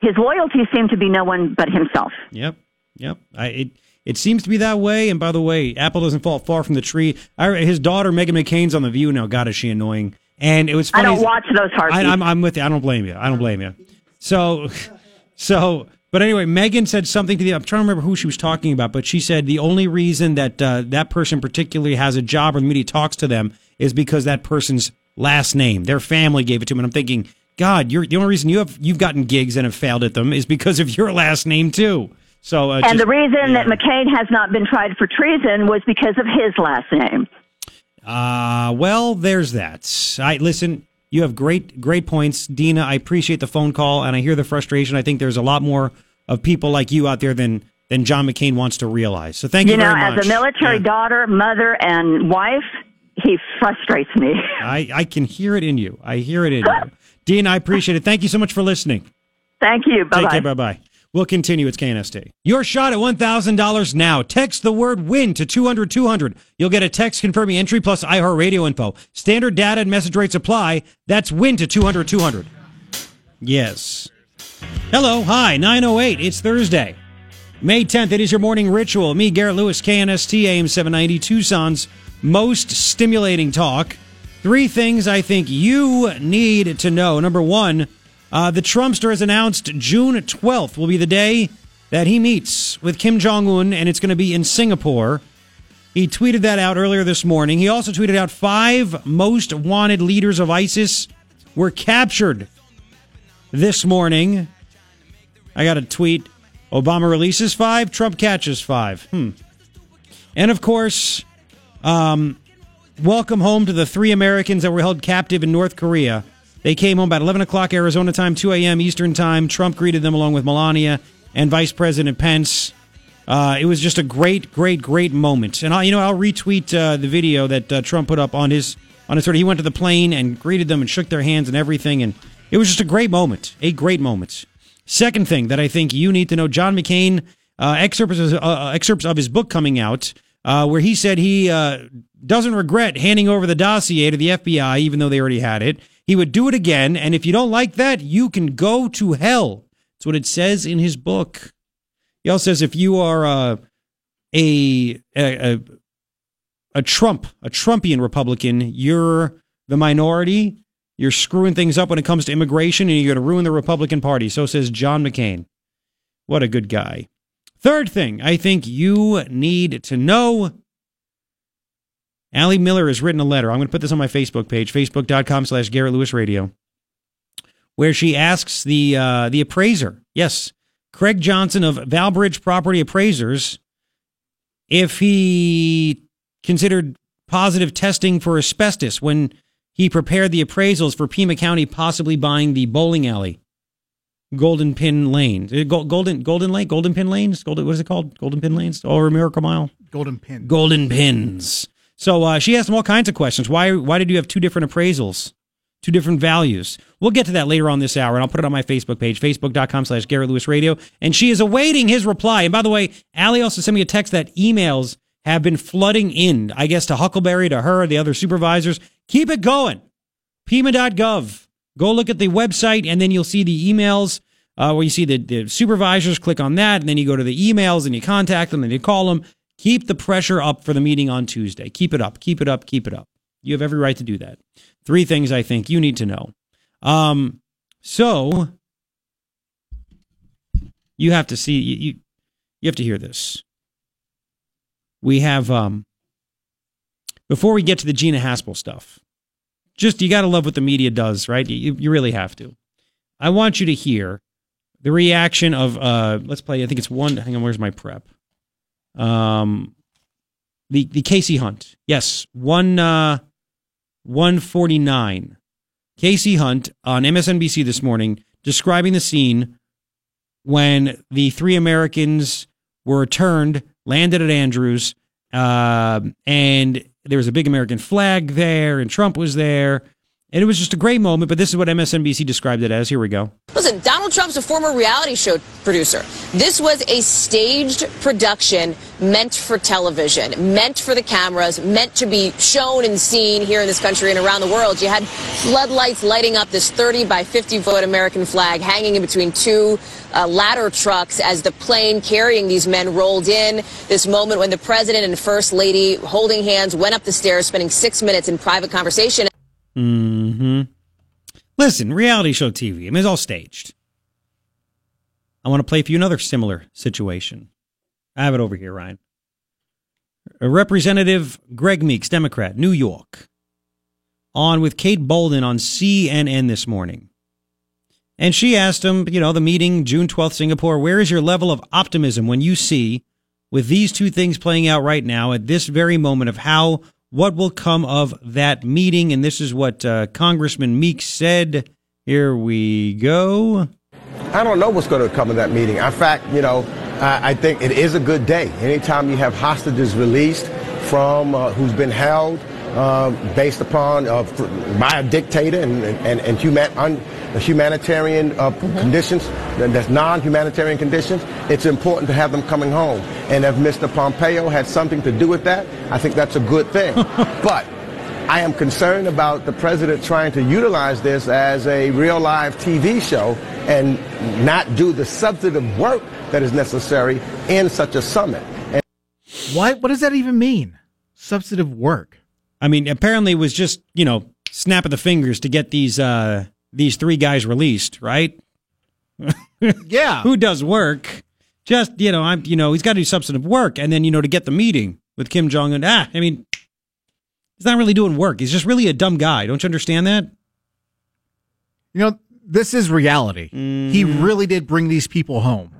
his loyalties seem to be no one but himself. Yep. Yep. I, it it seems to be that way. And by the way, apple doesn't fall far from the tree. I, his daughter Meghan McCain's on the View now. God, is she annoying? And it was. I Funny don't watch those heartbeats. I, I'm, I'm with you. I don't blame you. I don't blame you. So, so, but anyway, Meghan said something to the. I'm trying to remember who she was talking about, but she said the only reason that uh, that person particularly has a job or the media talks to them is because that person's last name. Their family gave it to them. And I'm thinking, God, you're the only reason you have you've gotten gigs and have failed at them is because of your last name too. So, uh, and just- the reason that McCain has not been tried for treason was because of his last name. Uh, well, there's that. I listen. You have great, great points, Dina. I appreciate the phone call, and I hear the frustration. I think there's a lot more of people like you out there than than John McCain wants to realize. So thank you, you know, as a military daughter, mother, and wife, he frustrates me. I I can hear it in you. I hear it in you, Dina. I appreciate it. Thank you so much for listening. Thank you. Bye Take bye. care. Bye bye. We'll continue. It's KNST. Your shot at $1,000 now. Text the word win to 200 200. You'll get a text confirming entry plus iHeartRadio info. Standard data and message rates apply. That's win to 200 200. Yes. Hello. Hi. 908. It's Thursday. May 10th. It is your morning ritual. Me, Garrett Lewis, KNST AM 790, Tucson's most stimulating talk. Three things I think you need to know. Number one, uh, the Trumpster has announced June 12th will be the day that he meets with Kim Jong un, and it's going to be in Singapore. He tweeted that out earlier this morning. He also tweeted out five most wanted leaders of ISIS were captured this morning. I got a tweet. Obama releases five, Trump catches five. Hmm. And of course, um, welcome home to the three Americans that were held captive in North Korea. They came home about 11 o'clock Arizona time, 2 a.m. Eastern time. Trump greeted them along with Melania and Vice President Pence. Uh, it was just a great, great, great moment. And I, you know, I'll retweet uh, the video that uh, Trump put up on his on his. Twitter. he went to the plane and greeted them and shook their hands and everything, and it was just a great moment. A great moment. Second thing that I think you need to know: John McCain uh, excerpts uh, uh, excerpts of his book coming out, where he said he doesn't regret handing over the dossier to the FBI, even though they already had it. He would do it again, and if you don't like that, you can go to hell. That's what it says in his book. He also says if you are uh, a, a a a Trump, a Trumpian Republican, you're the minority. You're screwing things up when it comes to immigration, and you're going to ruin the Republican Party. So says John McCain. What a good guy. Third thing I think you need to know. Ally Miller has written a letter. I'm going to put this on my Facebook page, facebook.com slash Garrett Lewis Radio, where she asks the uh, the appraiser, yes, Craig Johnson of Valbridge Property Appraisers, if he considered positive testing for asbestos when he prepared the appraisals for Pima County possibly buying the bowling alley, Golden Pin Lane, Uh, Golden Golden Lane, Golden Pin Lanes, Golden what is it called? Golden Pin Lanes, over Miracle Mile, Golden pin. Golden Pins. So uh, she asked him all kinds of questions. Why why did you have two different appraisals? two different values. We'll get to that later on this hour, and I'll put it on my Facebook page, facebook.com slash Garrett Lewis Radio. And she is awaiting his reply. And by the way, Ally also sent me a text that emails have been flooding in, I guess, to Huckelberry, to her, the other supervisors. Keep it going. Pima.gov. Go look at the website, and then you'll see the emails uh, where you see the, the supervisors. Click on that, and then you go to the emails and you contact them and you call them. Keep the pressure up for the meeting on Tuesday. Keep it up, keep it up, keep it up. You have every right to do that. Three things I think you need to know. Um, so you have to see you, you have to hear this. We have um before we get to the Gina Haspel stuff. Just you got to love what the media does, right? You you really have to. I want you to hear the reaction of uh let's play I think it's one hang on where's my prep? Um the the Kasie Hunt. Yes, one uh 149. Kasie Hunt on MSNBC this morning describing the scene when the three Americans were returned, landed at Andrews, uh, and there was a big American flag there, and Trump was there. And it was just a great moment, but this is what MSNBC described it as. Here we go. Listen, Donald Trump's a former reality show producer. This was a staged production meant for television, meant for the cameras, meant to be shown and seen here in this country and around the world. You had floodlights lighting up this 30 by 50 foot American flag hanging in between two uh, ladder trucks as the plane carrying these men rolled in. This moment when the president and first lady holding hands went up the stairs, spending six minutes in private conversation. Hmm. Listen, reality show TV. I mean, it's all staged. I want to play for you another similar situation. I have it over here, Ryan. Representative Greg Meeks, Democrat, New York, on with Kate Bolduan on CNN this morning. And she asked him, you know, the meeting, June 12th, Singapore, where is your level of optimism when you see, with these two things playing out right now at this very moment, of how what will come of that meeting. And this is what uh, Congressman Meeks said. Here we go. I don't know what's going to come of that meeting. In fact, you know, I, I think it is a good day. Anytime you have hostages released from uh, who's been held uh, based upon uh, by a dictator and and, and human, un, humanitarian uh, mm-hmm. conditions, that's non-humanitarian conditions, it's important to have them coming home. And if Mr. Pompeo had something to do with that, I think that's a good thing. but I am concerned about the president trying to utilize this as a real live TV show and not do the substantive work that is necessary in such a summit. And what, what does that even mean? Substantive work? I mean, apparently it was just, you know, snap of the fingers to get these uh, these three guys released, right? yeah. Who does work? Just, you know, I'm, you know, he's got to do substantive work. And then, you know, to get the meeting with Kim Jong un, ah, I mean, he's not really doing work. He's just really a dumb guy. Don't you understand that? You know, this is reality. Mm-hmm. He really did bring these people home.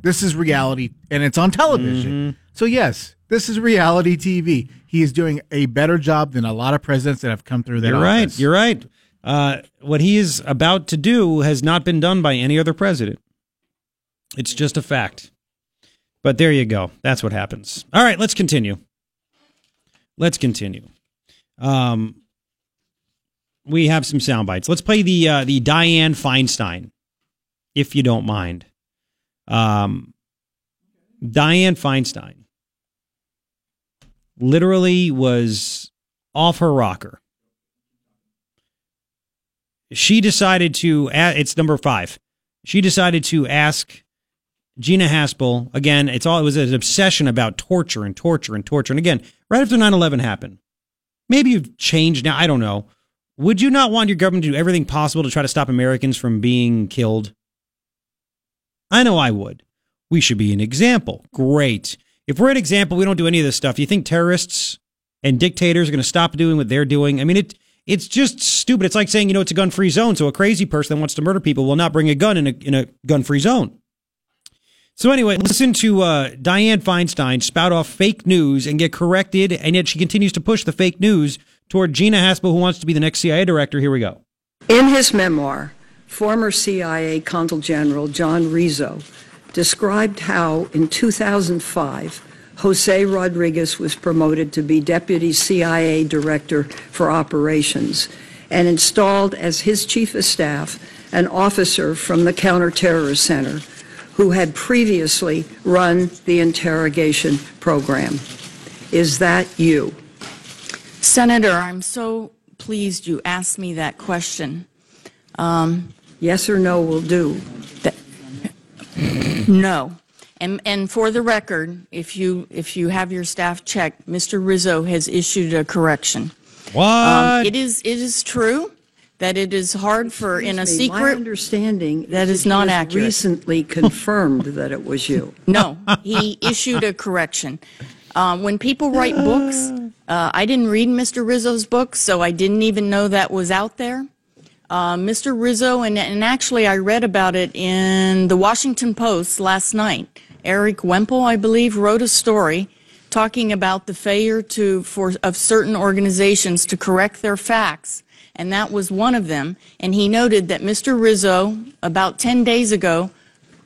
This is reality, and it's on television. Mm-hmm. So, yes, this is reality TV. He is doing a better job than a lot of presidents that have come through that. You're office. right. You're right. Uh, what he is about to do has not been done by any other president. It's just a fact. But there you go. That's what happens. All right, let's continue. Let's continue. Um, we have some sound bites. Let's play the uh, the Dianne Feinstein, if you don't mind. Um, Dianne Feinstein literally was off her rocker she decided to, it's number five. She decided to ask Gina Haspel, again, it's all, it was an obsession about torture and torture and torture. And again, right after 9 11 happened, maybe you've changed now. I don't know. Would you not want your government to do everything possible to try to stop Americans from being killed? I know I would. We should be an example. Great. If we're an example, we don't do any of this stuff. You think terrorists and dictators are going to stop doing what they're doing? I mean, it it's just stupid. It's like saying, you know, it's a gun free zone. So a crazy person that wants to murder people will not bring a gun in a, in a gun free zone. So anyway, listen to uh, Dianne Feinstein spout off fake news and get corrected, and yet she continues to push the fake news toward Gina Haspel, who wants to be the next CIA director. Here we go. In his memoir, former CIA Consul General John Rizzo described how in 2005 Jose Rodriguez was promoted to be Deputy CIA Director for Operations. and installed as his chief of staff an officer from the Counterterrorist Center who had previously run the interrogation program. Is that you? Senator, I'm so pleased you asked me that question. Um, yes or no will do. No. And, and for the record, if you if you have your staff check, Mr. Rizzo has issued a correction. What? Um, it is it is true that it is hard for in a Excuse me, My secret. understanding That is is not he has accurate. recently confirmed that it was you. No, he issued a correction. Um, when people write books, uh, I didn't read Mr. Rizzo's book, so I didn't even know that was out there. Uh, Mr. Rizzo, and, and actually I read about it in the Washington Post last night. Erik Wemple, I believe, wrote a story talking about the failure to for of certain organizations to correct their facts, and that was one of them. And he noted that Mr. Rizzo, about 10 days ago,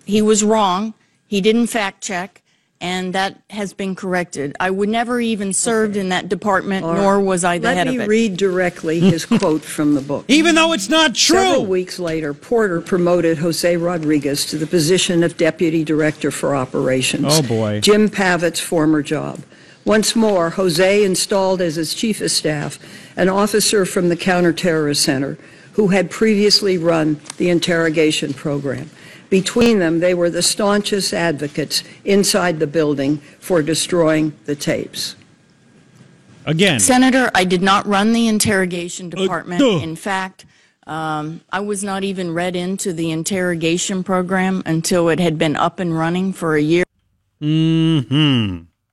he was wrong. He didn't fact check, and that has been corrected. I would never even served in that department, All right. nor was I the Let head me of it. read directly his quote from the book. Even though it's not true. Several weeks later, Porter promoted Jose Rodriguez to the position of Deputy Director for Operations. Oh, boy. Jim Pavitt's former job. Once more, Jose installed as his chief of staff an officer from the Counterterrorist Center who had previously run the interrogation program. Between them, they were the staunchest advocates inside the building for destroying the tapes. Again. Senator, I did not run the interrogation Uh, department. duh. In fact, um, I was not even read into the interrogation program until it had been up and running for a year. Hmm.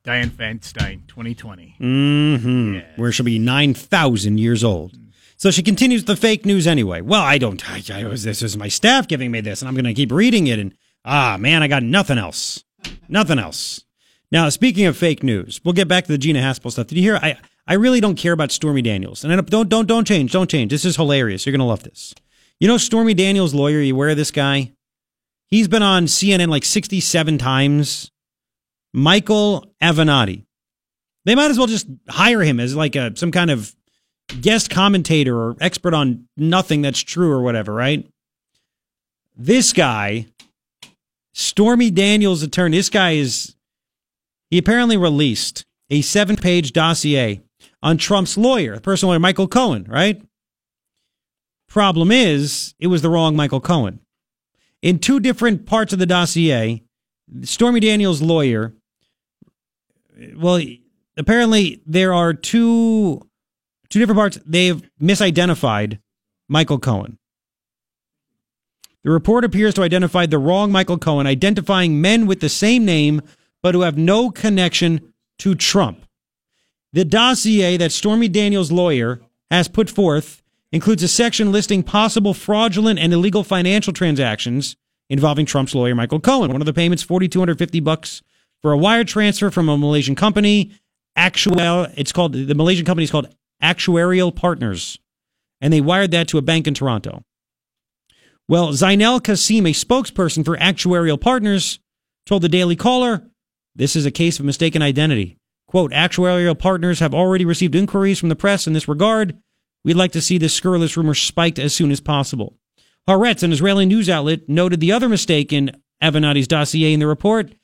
Dianne Feinstein, 2020. Hmm. Where she'll be nine thousand years old. So she continues the fake news anyway. Well, I don't. I, I was this is my staff giving me this, and I'm going to keep reading it. And ah, man, I got nothing else. Nothing else. Now, speaking of fake news, we'll get back to the Gina Haspel stuff. Did you hear? I I really don't care about Stormy Daniels, and I don't don't don't, don't change. Don't change. This is hilarious. You're going to love this. You know, Stormy Daniels' lawyer. You of this guy? He's been on CNN like 67 times. Michael Avenatti. They might as well just hire him as like a some kind of guest commentator or expert on nothing that's true or whatever, right? This guy, Stormy Daniels' attorney, this guy is he apparently released a seven-page dossier on Trump's lawyer, the personal lawyer Michael Cohen, right? Problem is, it was the wrong Michael Cohen. In two different parts of the dossier, Stormy Daniels' lawyer well, apparently there are two two different parts. They've misidentified Michael Cohen. The report appears to identify the wrong Michael Cohen, identifying men with the same name but who have no connection to Trump. The dossier that Stormy Daniels' lawyer has put forth includes a section listing possible fraudulent and illegal financial transactions involving Trump's lawyer Michael Cohen. One of the payments, forty two hundred fifty bucks for a wire transfer from a Malaysian company. Actual, it's called the Malaysian company is called Actuarial Partners, and they wired that to a bank in Toronto. Well, Zainel Kasim, a spokesperson for Actuarial Partners, told the Daily Caller, "This is a case of mistaken identity." Quote: Actuarial Partners have already received inquiries from the press in this regard. We'd like to see this scurrilous rumor spiked as soon as possible. Haaretz, an Israeli news outlet, noted the other mistake in Avenatti's dossier in the report.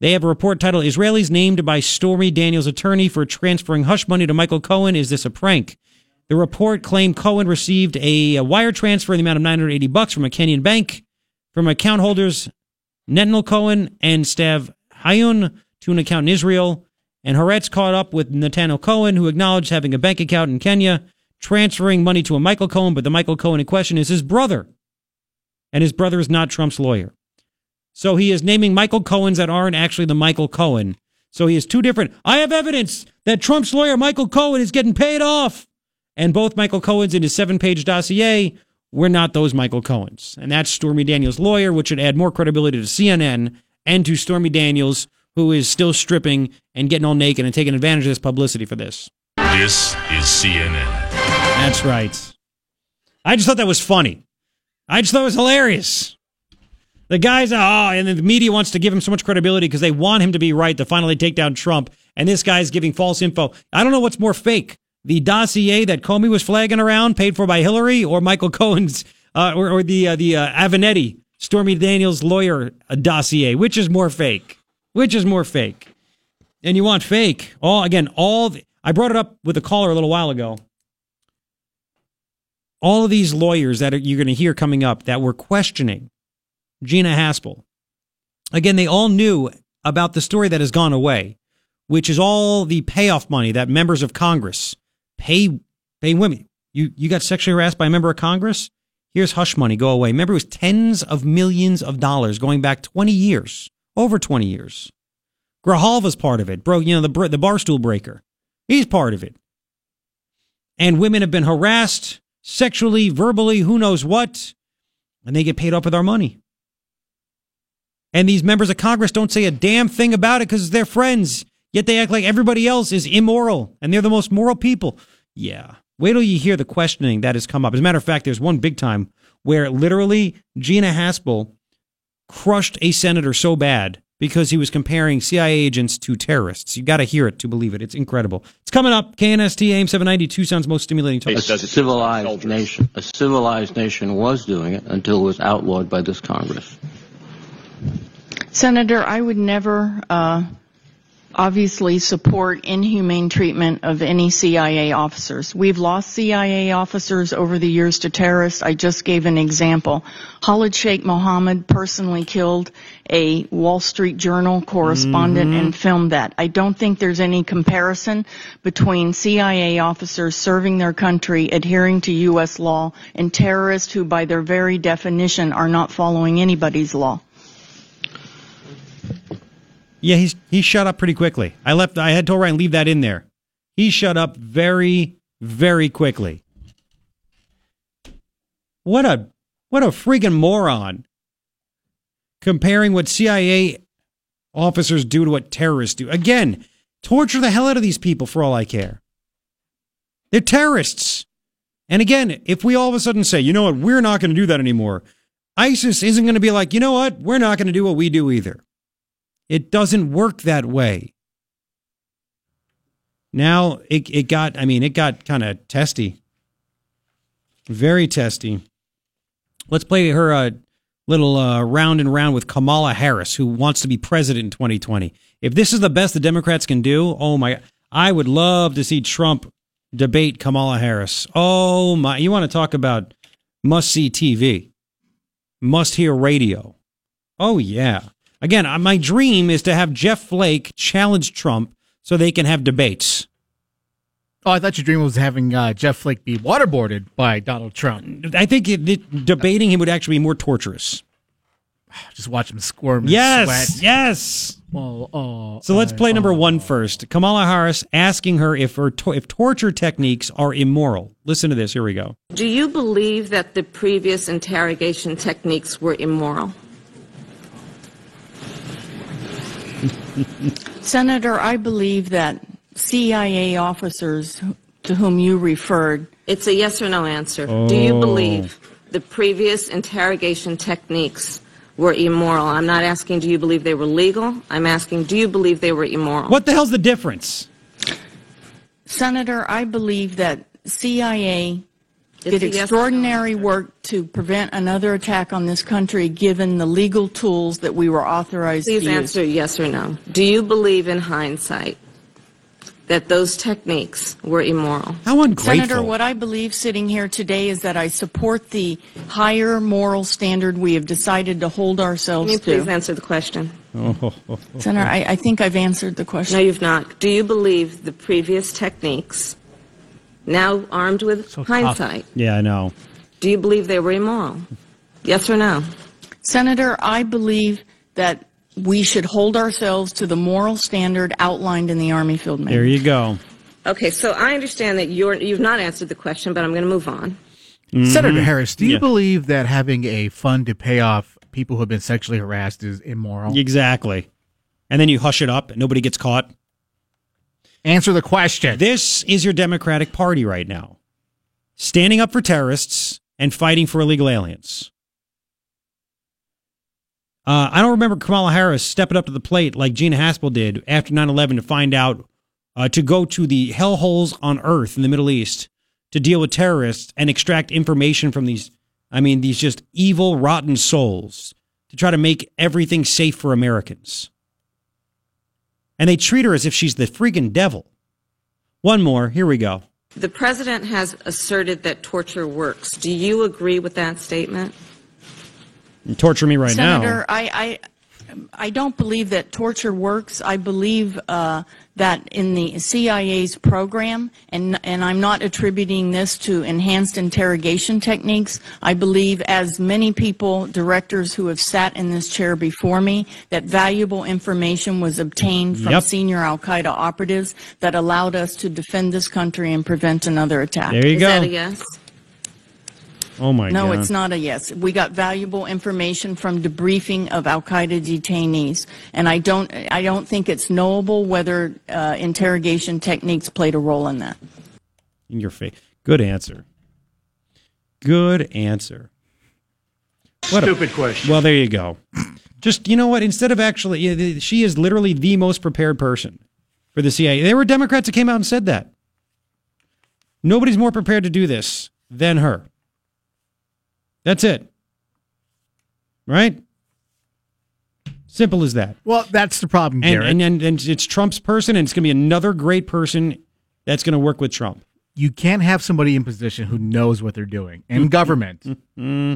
They have a report titled Israelis named by Stormy Daniels' attorney for transferring hush money to Michael Cohen. Is this a prank? The report claimed Cohen received a, a wire transfer in the amount of 980 bucks from a Kenyan bank from account holders Netanel Cohen and Stav Hayun to an account in Israel. And Haaretz caught up with Nathaniel Cohen, who acknowledged having a bank account in Kenya, transferring money to a Michael Cohen, but the Michael Cohen in question is his brother. And his brother is not Trump's lawyer. So he is naming Michael Cohens that aren't actually the Michael Cohen. So he is two different. I have evidence that Trump's lawyer, Michael Cohen, is getting paid off. And both Michael Cohens in his seven page dossier were not those Michael Cohens. And that's Stormy Daniels' lawyer, which should add more credibility to CNN and to Stormy Daniels, who is still stripping and getting all naked and taking advantage of this publicity for this. This is CNN. That's right. I just thought that was funny. I just thought it was hilarious. The guy's, oh, and the media wants to give him so much credibility because they want him to be right to finally take down Trump. And this guy's giving false info. I don't know what's more fake the dossier that Comey was flagging around, paid for by Hillary, or Michael Cohen's, uh, or, or the uh, the uh, Avenatti, Stormy Daniels' lawyer uh, dossier? Which is more fake? Which is more fake? And you want fake? All again, all the, I brought it up with a caller a little while ago. All of these lawyers that you're going to hear coming up that were questioning Gina Haspel. Again, they all knew about the story that has gone away, which is all the payoff money that members of Congress pay pay women. You you got sexually harassed by a member of Congress? Here's hush money, go away. Remember, it was tens of millions of dollars going back 20 years, over 20 years. Grijalva's part of it. Broke, you know, the the barstool breaker. He's part of it. And women have been harassed sexually, verbally, who knows what, and they get paid off with our money. And these members of Congress don't say a damn thing about it because they're friends. Yet they act like everybody else is immoral and they're the most moral people. Yeah. Wait till you hear the questioning that has come up. As a matter of fact, there's one big time where literally Gina Haspel crushed a senator so bad because he was comparing CIA agents to terrorists. You got to hear it to believe it. It's incredible. It's coming up. KNST AIM 790 Tucson's most stimulating talk. A civilized nation, a civilized nation was doing it until it was outlawed by this Congress. Senator, I would never uh, obviously support inhumane treatment of any CIA officers. We've lost CIA officers over the years to terrorists. I just gave an example. Khalid Sheikh Mohammed personally killed a Wall Street Journal correspondent Mhm. and filmed that. I don't think there's any comparison between CIA officers serving their country, adhering to U.S. law, and terrorists who by their very definition are not following anybody's law. Yeah, he's he shut up pretty quickly. I left. I had told Ryan leave that in there. He shut up very, very quickly. What a what a freaking moron! Comparing what CIA officers do to what terrorists do. Again, torture the hell out of these people for all I care. They're terrorists. And again, if we all of a sudden say, you know what, we're not going to do that anymore, ISIS isn't going to be like, you know what, we're not going to do what we do either. It doesn't work that way. Now it it got I mean it got kind of testy. Very testy. Let's play her a little uh, round and round with Kamala Harris who wants to be president in 2020. If this is the best the Democrats can do, oh my I would love to see Trump debate Kamala Harris. Oh my, you want to talk about must see TV. Must hear radio. Oh yeah. Again, uh, my dream is to have Jeff Flake challenge Trump so they can have debates. Oh, I thought your dream was having uh, Jeff Flake be waterboarded by Donald Trump. I think it, it- debating him would actually be more torturous. Just watch him squirm. and Yes, sweat. yes. Well, oh, So let's I- play number oh. one first. Kamala Harris asking her if her to- if torture techniques are immoral. Listen to this. Here we go. Do you believe that the previous interrogation techniques were immoral? Senator, I believe that CIA officers to whom you referred. It's a yes or no answer. Do you Oh. believe the previous interrogation techniques were immoral? I'm not asking do you believe they were legal. I'm asking do you believe they were immoral? What the hell's the difference? Senator, I believe that CIA It's did a yes no extraordinary work to prevent another attack on this country given the legal tools that we were authorized Please to use. Please answer yes or no. Do you believe in hindsight that those techniques were immoral? How ungrateful. Senator, what I believe sitting here today is that I support the higher moral standard we have decided to hold Can ourselves you please to. answer the question? Senator, I, I think I've answered the question. No, you've not. Do you believe the previous techniques, now armed with hindsight, Yeah, I know. do you believe they were immoral? Yes or no? Senator, I believe that we should hold ourselves to the moral standard outlined in the Army Field Manual. There you go. Okay, so I understand that you're, you've not answered the question, but I'm going to move on. Mm-hmm. Senator Harris, do you Yeah. believe that having a fund to pay off people who have been sexually harassed is immoral? Exactly. And then you hush it up and nobody gets caught. Answer the question. This is your Democratic Party right now. Standing up for terrorists and fighting for illegal aliens. Uh, I don't remember Kamala Harris stepping up to the plate like Gina Haspel did after 9 11 to find out uh, to go to the hellholes on earth in the Middle East to deal with terrorists and extract information from these, I mean, these just evil, rotten souls to try to make everything safe for Americans. And they treat her as if she's the freaking devil. One more. Here we go. The president has asserted that torture works. Do you agree with that statement? You torture me right Senator, now. I, I, I don't believe that torture works. I believe uh, that in the CIA's program, and, and I'm not attributing this to enhanced interrogation techniques. I believe, as many people, directors who have sat in this chair before me, that valuable information was obtained from Yep. senior Al Qaeda operatives that allowed us to defend this country and prevent another attack. There you Is go. That a yes? Oh my no, god. No, it's not a yes. We got valuable information from debriefing of Al Qaeda detainees, and I don't, I don't think it's knowable whether uh, interrogation techniques played a role in that. In your face. Good answer. Good answer. What a- Stupid question. well, there you go. Just you know what? Instead of actually, yeah, the- she is literally the most prepared person for the CIA. There were Democrats that came out and said that. Nobody's more prepared to do this than her. That's it. Right? Simple as that. Well, that's the problem, And, and, and, and it's Trump's person, and it's going to be another great person that's going to work with Trump. you can't have somebody in position who knows what they're doing in government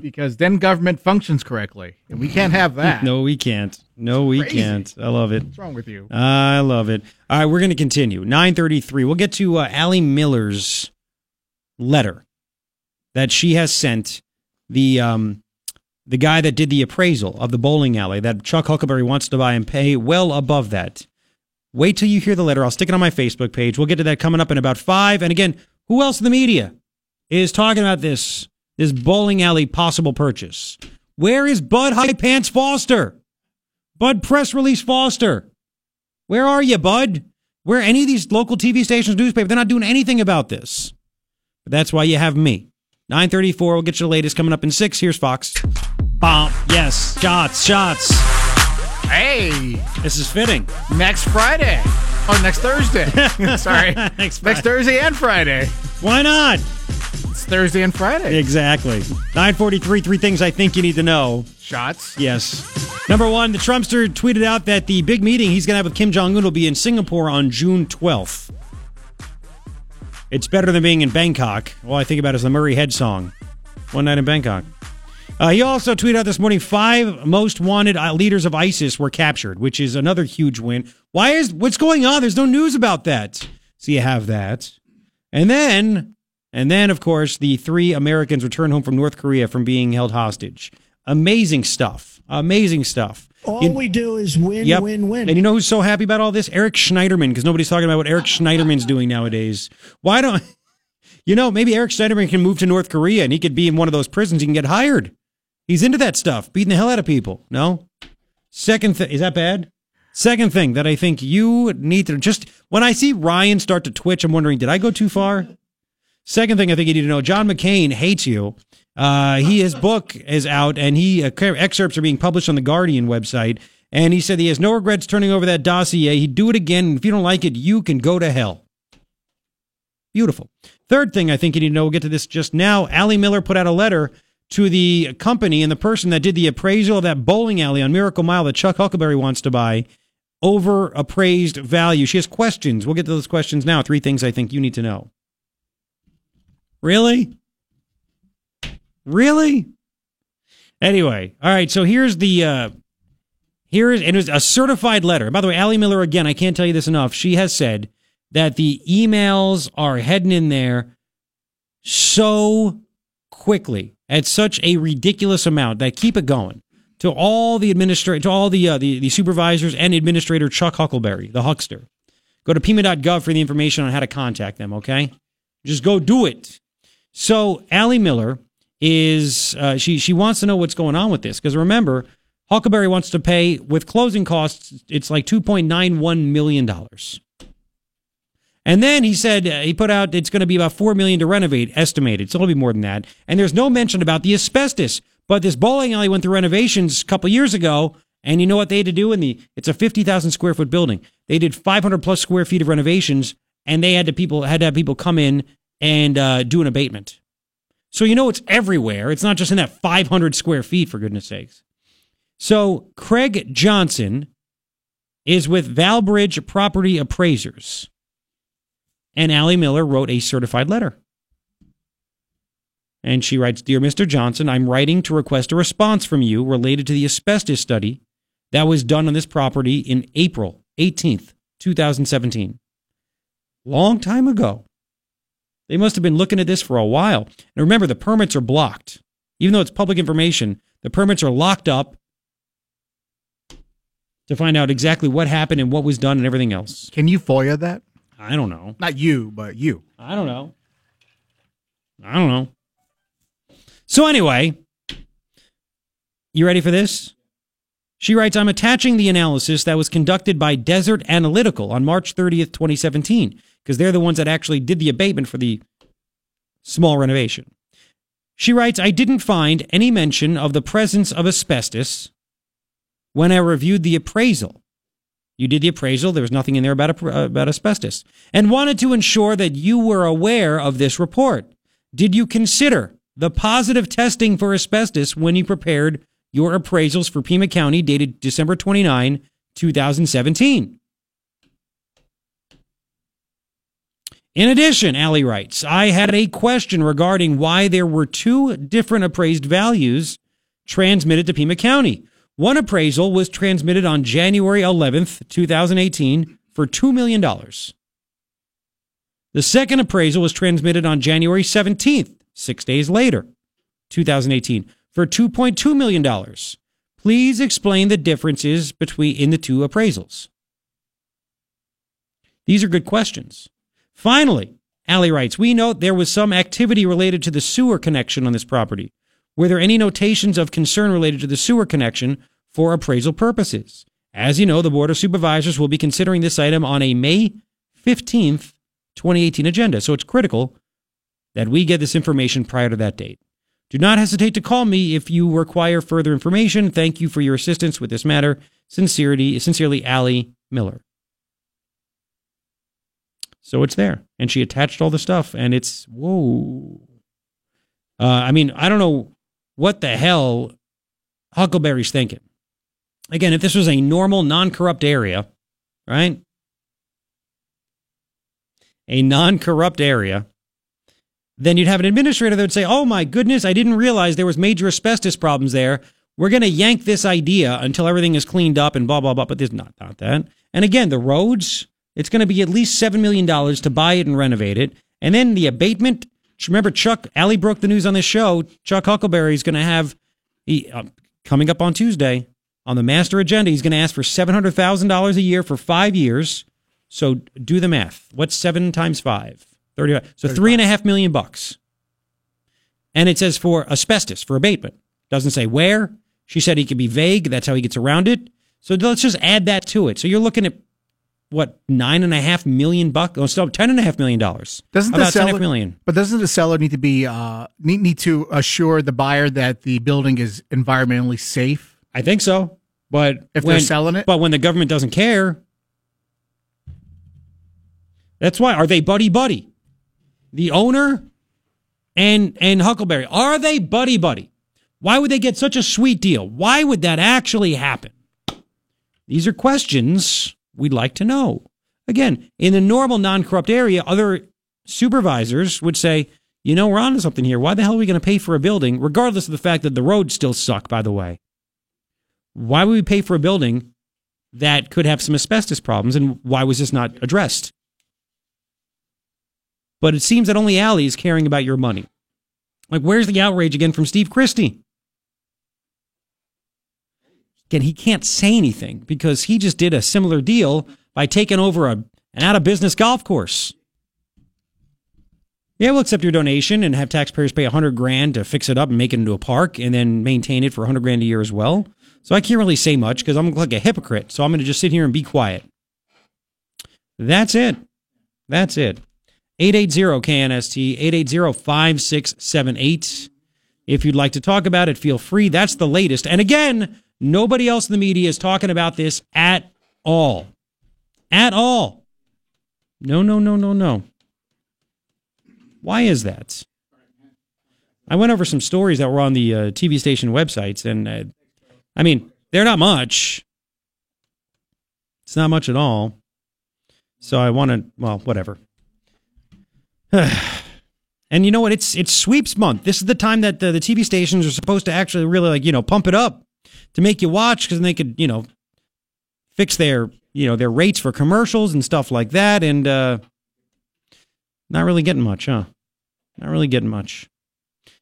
because then government functions correctly, and we can't have that. No, we can't. No, we can't. I love it. What's wrong with you? I love it. All right, we're going to continue. 933. We'll get to uh, Ally Miller's letter that she has sent the um, the guy that did the appraisal of the bowling alley that Chuck Huckelberry wants to buy and pay well above that. Wait till you hear the letter. I'll stick it on my Facebook page. We'll get to that coming up in about five. And again, who else in the media is talking about this this bowling alley possible purchase? Where is Bud High Pants Foster? Bud Press Release Foster. Where are you, Bud? Where any of these local TV stations, newspaper, They're not doing anything about this. But that's why you have me. 934, we'll get you the latest coming up in six. Here's Fox. Bomb. Yes. Shots. Shots. Hey, This is fitting. next Friday. Oh, next Thursday. Sorry. Next next Thursday and Friday. Why not? It's Thursday and Friday. Exactly. 943, three things I think you need to know. Shots. Yes. Number one, the Trumpster tweeted out that the big meeting he's going to have with Kim Jong un will be in Singapore on June 12th. It's better than being in Bangkok. All I think about is the Murray Head song, One Night in Bangkok. Uh, he also tweeted out this morning five most wanted uh, leaders of ISIS were captured, which is another huge win. Why is what's going on? There's no news about that. So you have that. And then, and then, of course, the three Americans returned home from North Korea from being held hostage. Amazing stuff. Amazing stuff. All You- we do is win, Yep. win, win. And you know who's so happy about all this? Eric Schneiderman, because nobody's talking about what Eric Schneiderman's doing nowadays. Why don't you know? Maybe Eric Schneiderman can move to North Korea and he could be in one of those prisons. He can get hired. He's into that stuff, beating the hell out of people. No. Second thing is that bad? Second thing that I think you need to just when I see Ryan start to twitch, I'm wondering, did I go too far? Second thing I think you need to know: John McCain hates you. Uh, he his book is out, and he uh, excerpts are being published on the Guardian website. And he said he has no regrets turning over that dossier. He'd do it again. If you don't like it, you can go to hell. Beautiful. Third thing I think you need to know. We'll get to this just now. Ally Miller put out a letter to the company and the person that did the appraisal of that bowling alley on Miracle Mile that Chuck Huckelberry wants to buy over appraised value. She has questions. We'll get to those questions now. Three things I think you need to know. Really? Really? Anyway, all right. So here's the uh here is it was a certified letter. By the way, Ally Miller again. I can't tell you this enough. She has said that the emails are heading in there so quickly at such a ridiculous amount that keep it going to all the administrator to all the, uh, the the supervisors and administrator Chuck Huckelberry, the huckster. Go to pima.gov for the information on how to contact them. Okay, just go do it. So Ally Miller is uh, she she wants to know what's going on with this because remember Huckelberry wants to pay with closing costs. It's like two point nine one million dollars. And then he said uh, he put out it's going to be about four million to renovate, estimated. So it'll be more than that. And there's no mention about the asbestos. But this bowling alley went through renovations a couple years ago, And you know what they had to do in the? It's a fifty thousand square foot building. They did five hundred plus square feet of renovations, and they had to people had to have people come in and uh, do an abatement. So you know it's everywhere. It's not just in that five hundred square feet, for goodness sakes. So Craig Johnson is with Valbridge Property Appraisers, and Ally Miller wrote a certified letter. And she writes Dear Mr. Johnson, I'm writing to request a response from you related to the asbestos study that was done on this property in April 18th, 2017. Long time ago. They must have been looking at this for a while. And remember, the permits are blocked. Even though it's public information, the permits are locked up to find out exactly what happened and what was done and everything else. Can you FOIA that? I don't know. Not you, but you. I don't know. I don't know. So, anyway, you ready for this? She writes I'm attaching the analysis that was conducted by Desert Analytical on March 30th, 2017, because they're the ones that actually did the abatement for the small renovation. She writes I didn't find any mention of the presence of asbestos when I reviewed the appraisal. You did the appraisal, there was nothing in there about, about asbestos, and wanted to ensure that you were aware of this report. Did you consider the positive testing for asbestos when you prepared your appraisals for Pima County dated December 29, 2017. In addition, Ally writes, I had a question regarding why there were two different appraised values transmitted to Pima County. One appraisal was transmitted on January 11th, 2018 for $2 million. The second appraisal was transmitted on January 17th, six days later, 2018, for $2.2 million. Please explain the differences between in the two appraisals. These are good questions. Finally, Ally writes, we note there was some activity related to the sewer connection on this property. Were there any notations of concern related to the sewer connection for appraisal purposes? As you know, the Board of Supervisors will be considering this item on a May 15th, 2018 agenda, so it's critical that we get this information prior to that date. Do not hesitate to call me if you require further information. Thank you for your assistance with this matter. Sincerity, sincerely, Ally Miller. So it's there. And she attached all the stuff, and it's, whoa. Uh, I mean, I don't know what the hell Huckelberry's thinking. Again, if this was a normal, non corrupt area, right? A non corrupt area, then you'd have an administrator that would say, "Oh my goodness, I didn't realize there was major asbestos problems there. We're going to yank this idea until everything is cleaned up and blah blah blah." But there's not not that. And again, the roads, it's going to be at least seven million dollars to buy it and renovate it, and then the abatement. Remember, Chuck Ally broke the news on this show. Chuck Huckelberry is going to have he, uh, coming up on Tuesday on the master agenda. He's going to ask for seven hundred thousand dollars a year for five years. So do the math. What's seven times five? 35. So three and a half million bucks. And it says for asbestos, for abatement. Doesn't say where. She said he could be vague. That's how he gets around it. So let's just add that to it. So you're looking at what nine and a half million bucks? Oh, still ten and a half million dollars. Doesn't About the seller, million? But doesn't the seller need to be uh, need need to assure the buyer that the building is environmentally safe? I think so. But if when, they're selling it, but when the government doesn't care, that's why. Are they buddy buddy? the owner and and Huckelberry are they buddy buddy? Why would they get such a sweet deal? Why would that actually happen? These are questions we'd like to know. Again, in a normal non-corrupt area, other supervisors would say, "You know, we're on to something here. Why the hell are we going to pay for a building, regardless of the fact that the roads still suck? By the way, why would we pay for a building that could have some asbestos problems, and why was this not addressed?" But it seems that only Ally is caring about your money. Like, where's the outrage again from Steve Christie? Again, he can't say anything because he just did a similar deal by taking over a, an out of business golf course. Yeah, we'll accept your donation and have taxpayers pay a hundred grand to fix it up and make it into a park and then maintain it for a hundred grand a year as well. So I can't really say much because I'm like a hypocrite. So I'm going to just sit here and be quiet. That's it. That's it. 880-KNST, 880-5678. If you'd like to talk about it, feel free. That's the latest. And again, Nobody else in the media is talking about this at all. At all. No, no, no, no, no. Why is that? I went over some stories that were on the uh, TV station websites, and uh, I mean, they're not much. It's not much at all. So I want to, well, whatever. and you know what? It's it's sweeps month. This is the time that the, the TV stations are supposed to actually really like you know pump it up to make you watch because they could you know fix their you know their rates for commercials and stuff like that. And uh, not really getting much, huh? Not really getting much.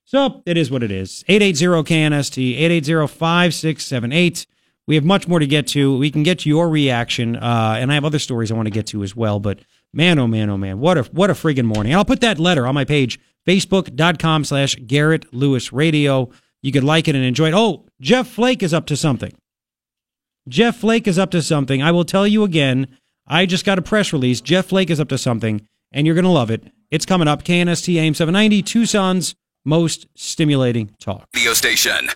So it is what it is. 880-KNST, 880-5678. We have much more to get to. We can get to your reaction, uh, and I have other stories I want to get to as well. But man, oh man, oh man, what a what a friggin' morning! I'll put that letter on my page, facebook.com slash Garrett Lewis Radio. You could like it and enjoy it. Oh, Jeff Flake is up to something. Jeff Flake is up to something. I will tell you again. I just got a press release. Jeff Flake is up to something, and you're gonna love it. It's coming up. KNST AM 790, Tucson's most stimulating talk. Radio station.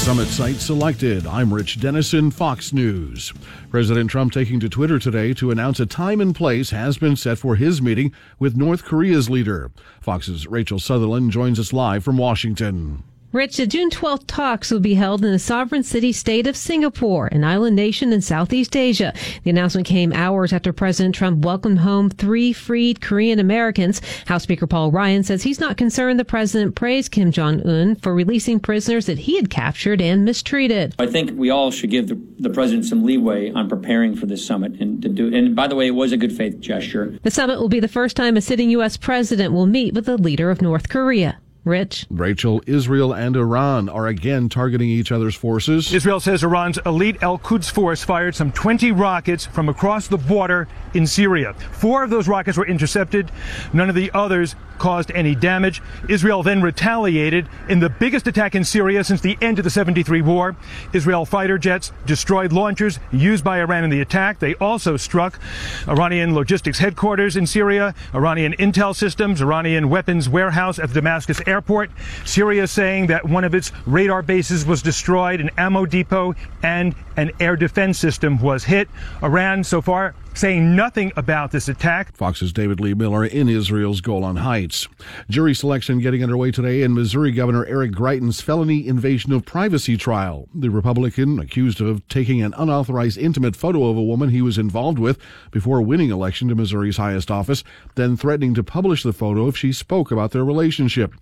Summit site selected. I'm Rich Denison, Fox News. President Trump taking to Twitter today to announce a time and place has been set for his meeting with North Korea's leader. Fox's Rachel Sutherland joins us live from Washington. Rich, the June 12th talks will be held in the sovereign city state of Singapore, an island nation in Southeast Asia. The announcement came hours after President Trump welcomed home three freed Korean Americans. House Speaker Paul Ryan says he's not concerned the president praised Kim Jong un for releasing prisoners that he had captured and mistreated. I think we all should give the, the president some leeway on preparing for this summit and to do. And by the way, it was a good faith gesture. The summit will be the first time a sitting U.S. president will meet with the leader of North Korea. Rich. Rachel, Israel and Iran are again targeting each other's forces. Israel says Iran's elite Al Quds force fired some 20 rockets from across the border in Syria. Four of those rockets were intercepted. None of the others caused any damage. Israel then retaliated in the biggest attack in Syria since the end of the 73 war. Israel fighter jets destroyed launchers used by Iran in the attack. They also struck Iranian logistics headquarters in Syria, Iranian intel systems, Iranian weapons warehouse at Damascus airport. Syria saying that one of its radar bases was destroyed, an ammo depot, and an air defense system was hit. Iran so far saying nothing about this attack. Fox's David Lee Miller in Israel's Golan Heights. Jury selection getting underway today in Missouri Governor Eric Greitens' felony invasion of privacy trial. The Republican accused of taking an unauthorized intimate photo of a woman he was involved with before winning election to Missouri's highest office, then threatening to publish the photo if she spoke about their relationship.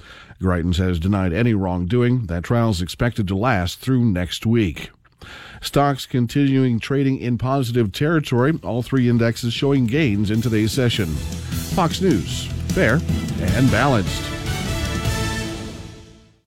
Greitens has denied any wrongdoing. That trial is expected to last through next week. Stocks continuing trading in positive territory, all three indexes showing gains in today's session. Fox News, fair and balanced.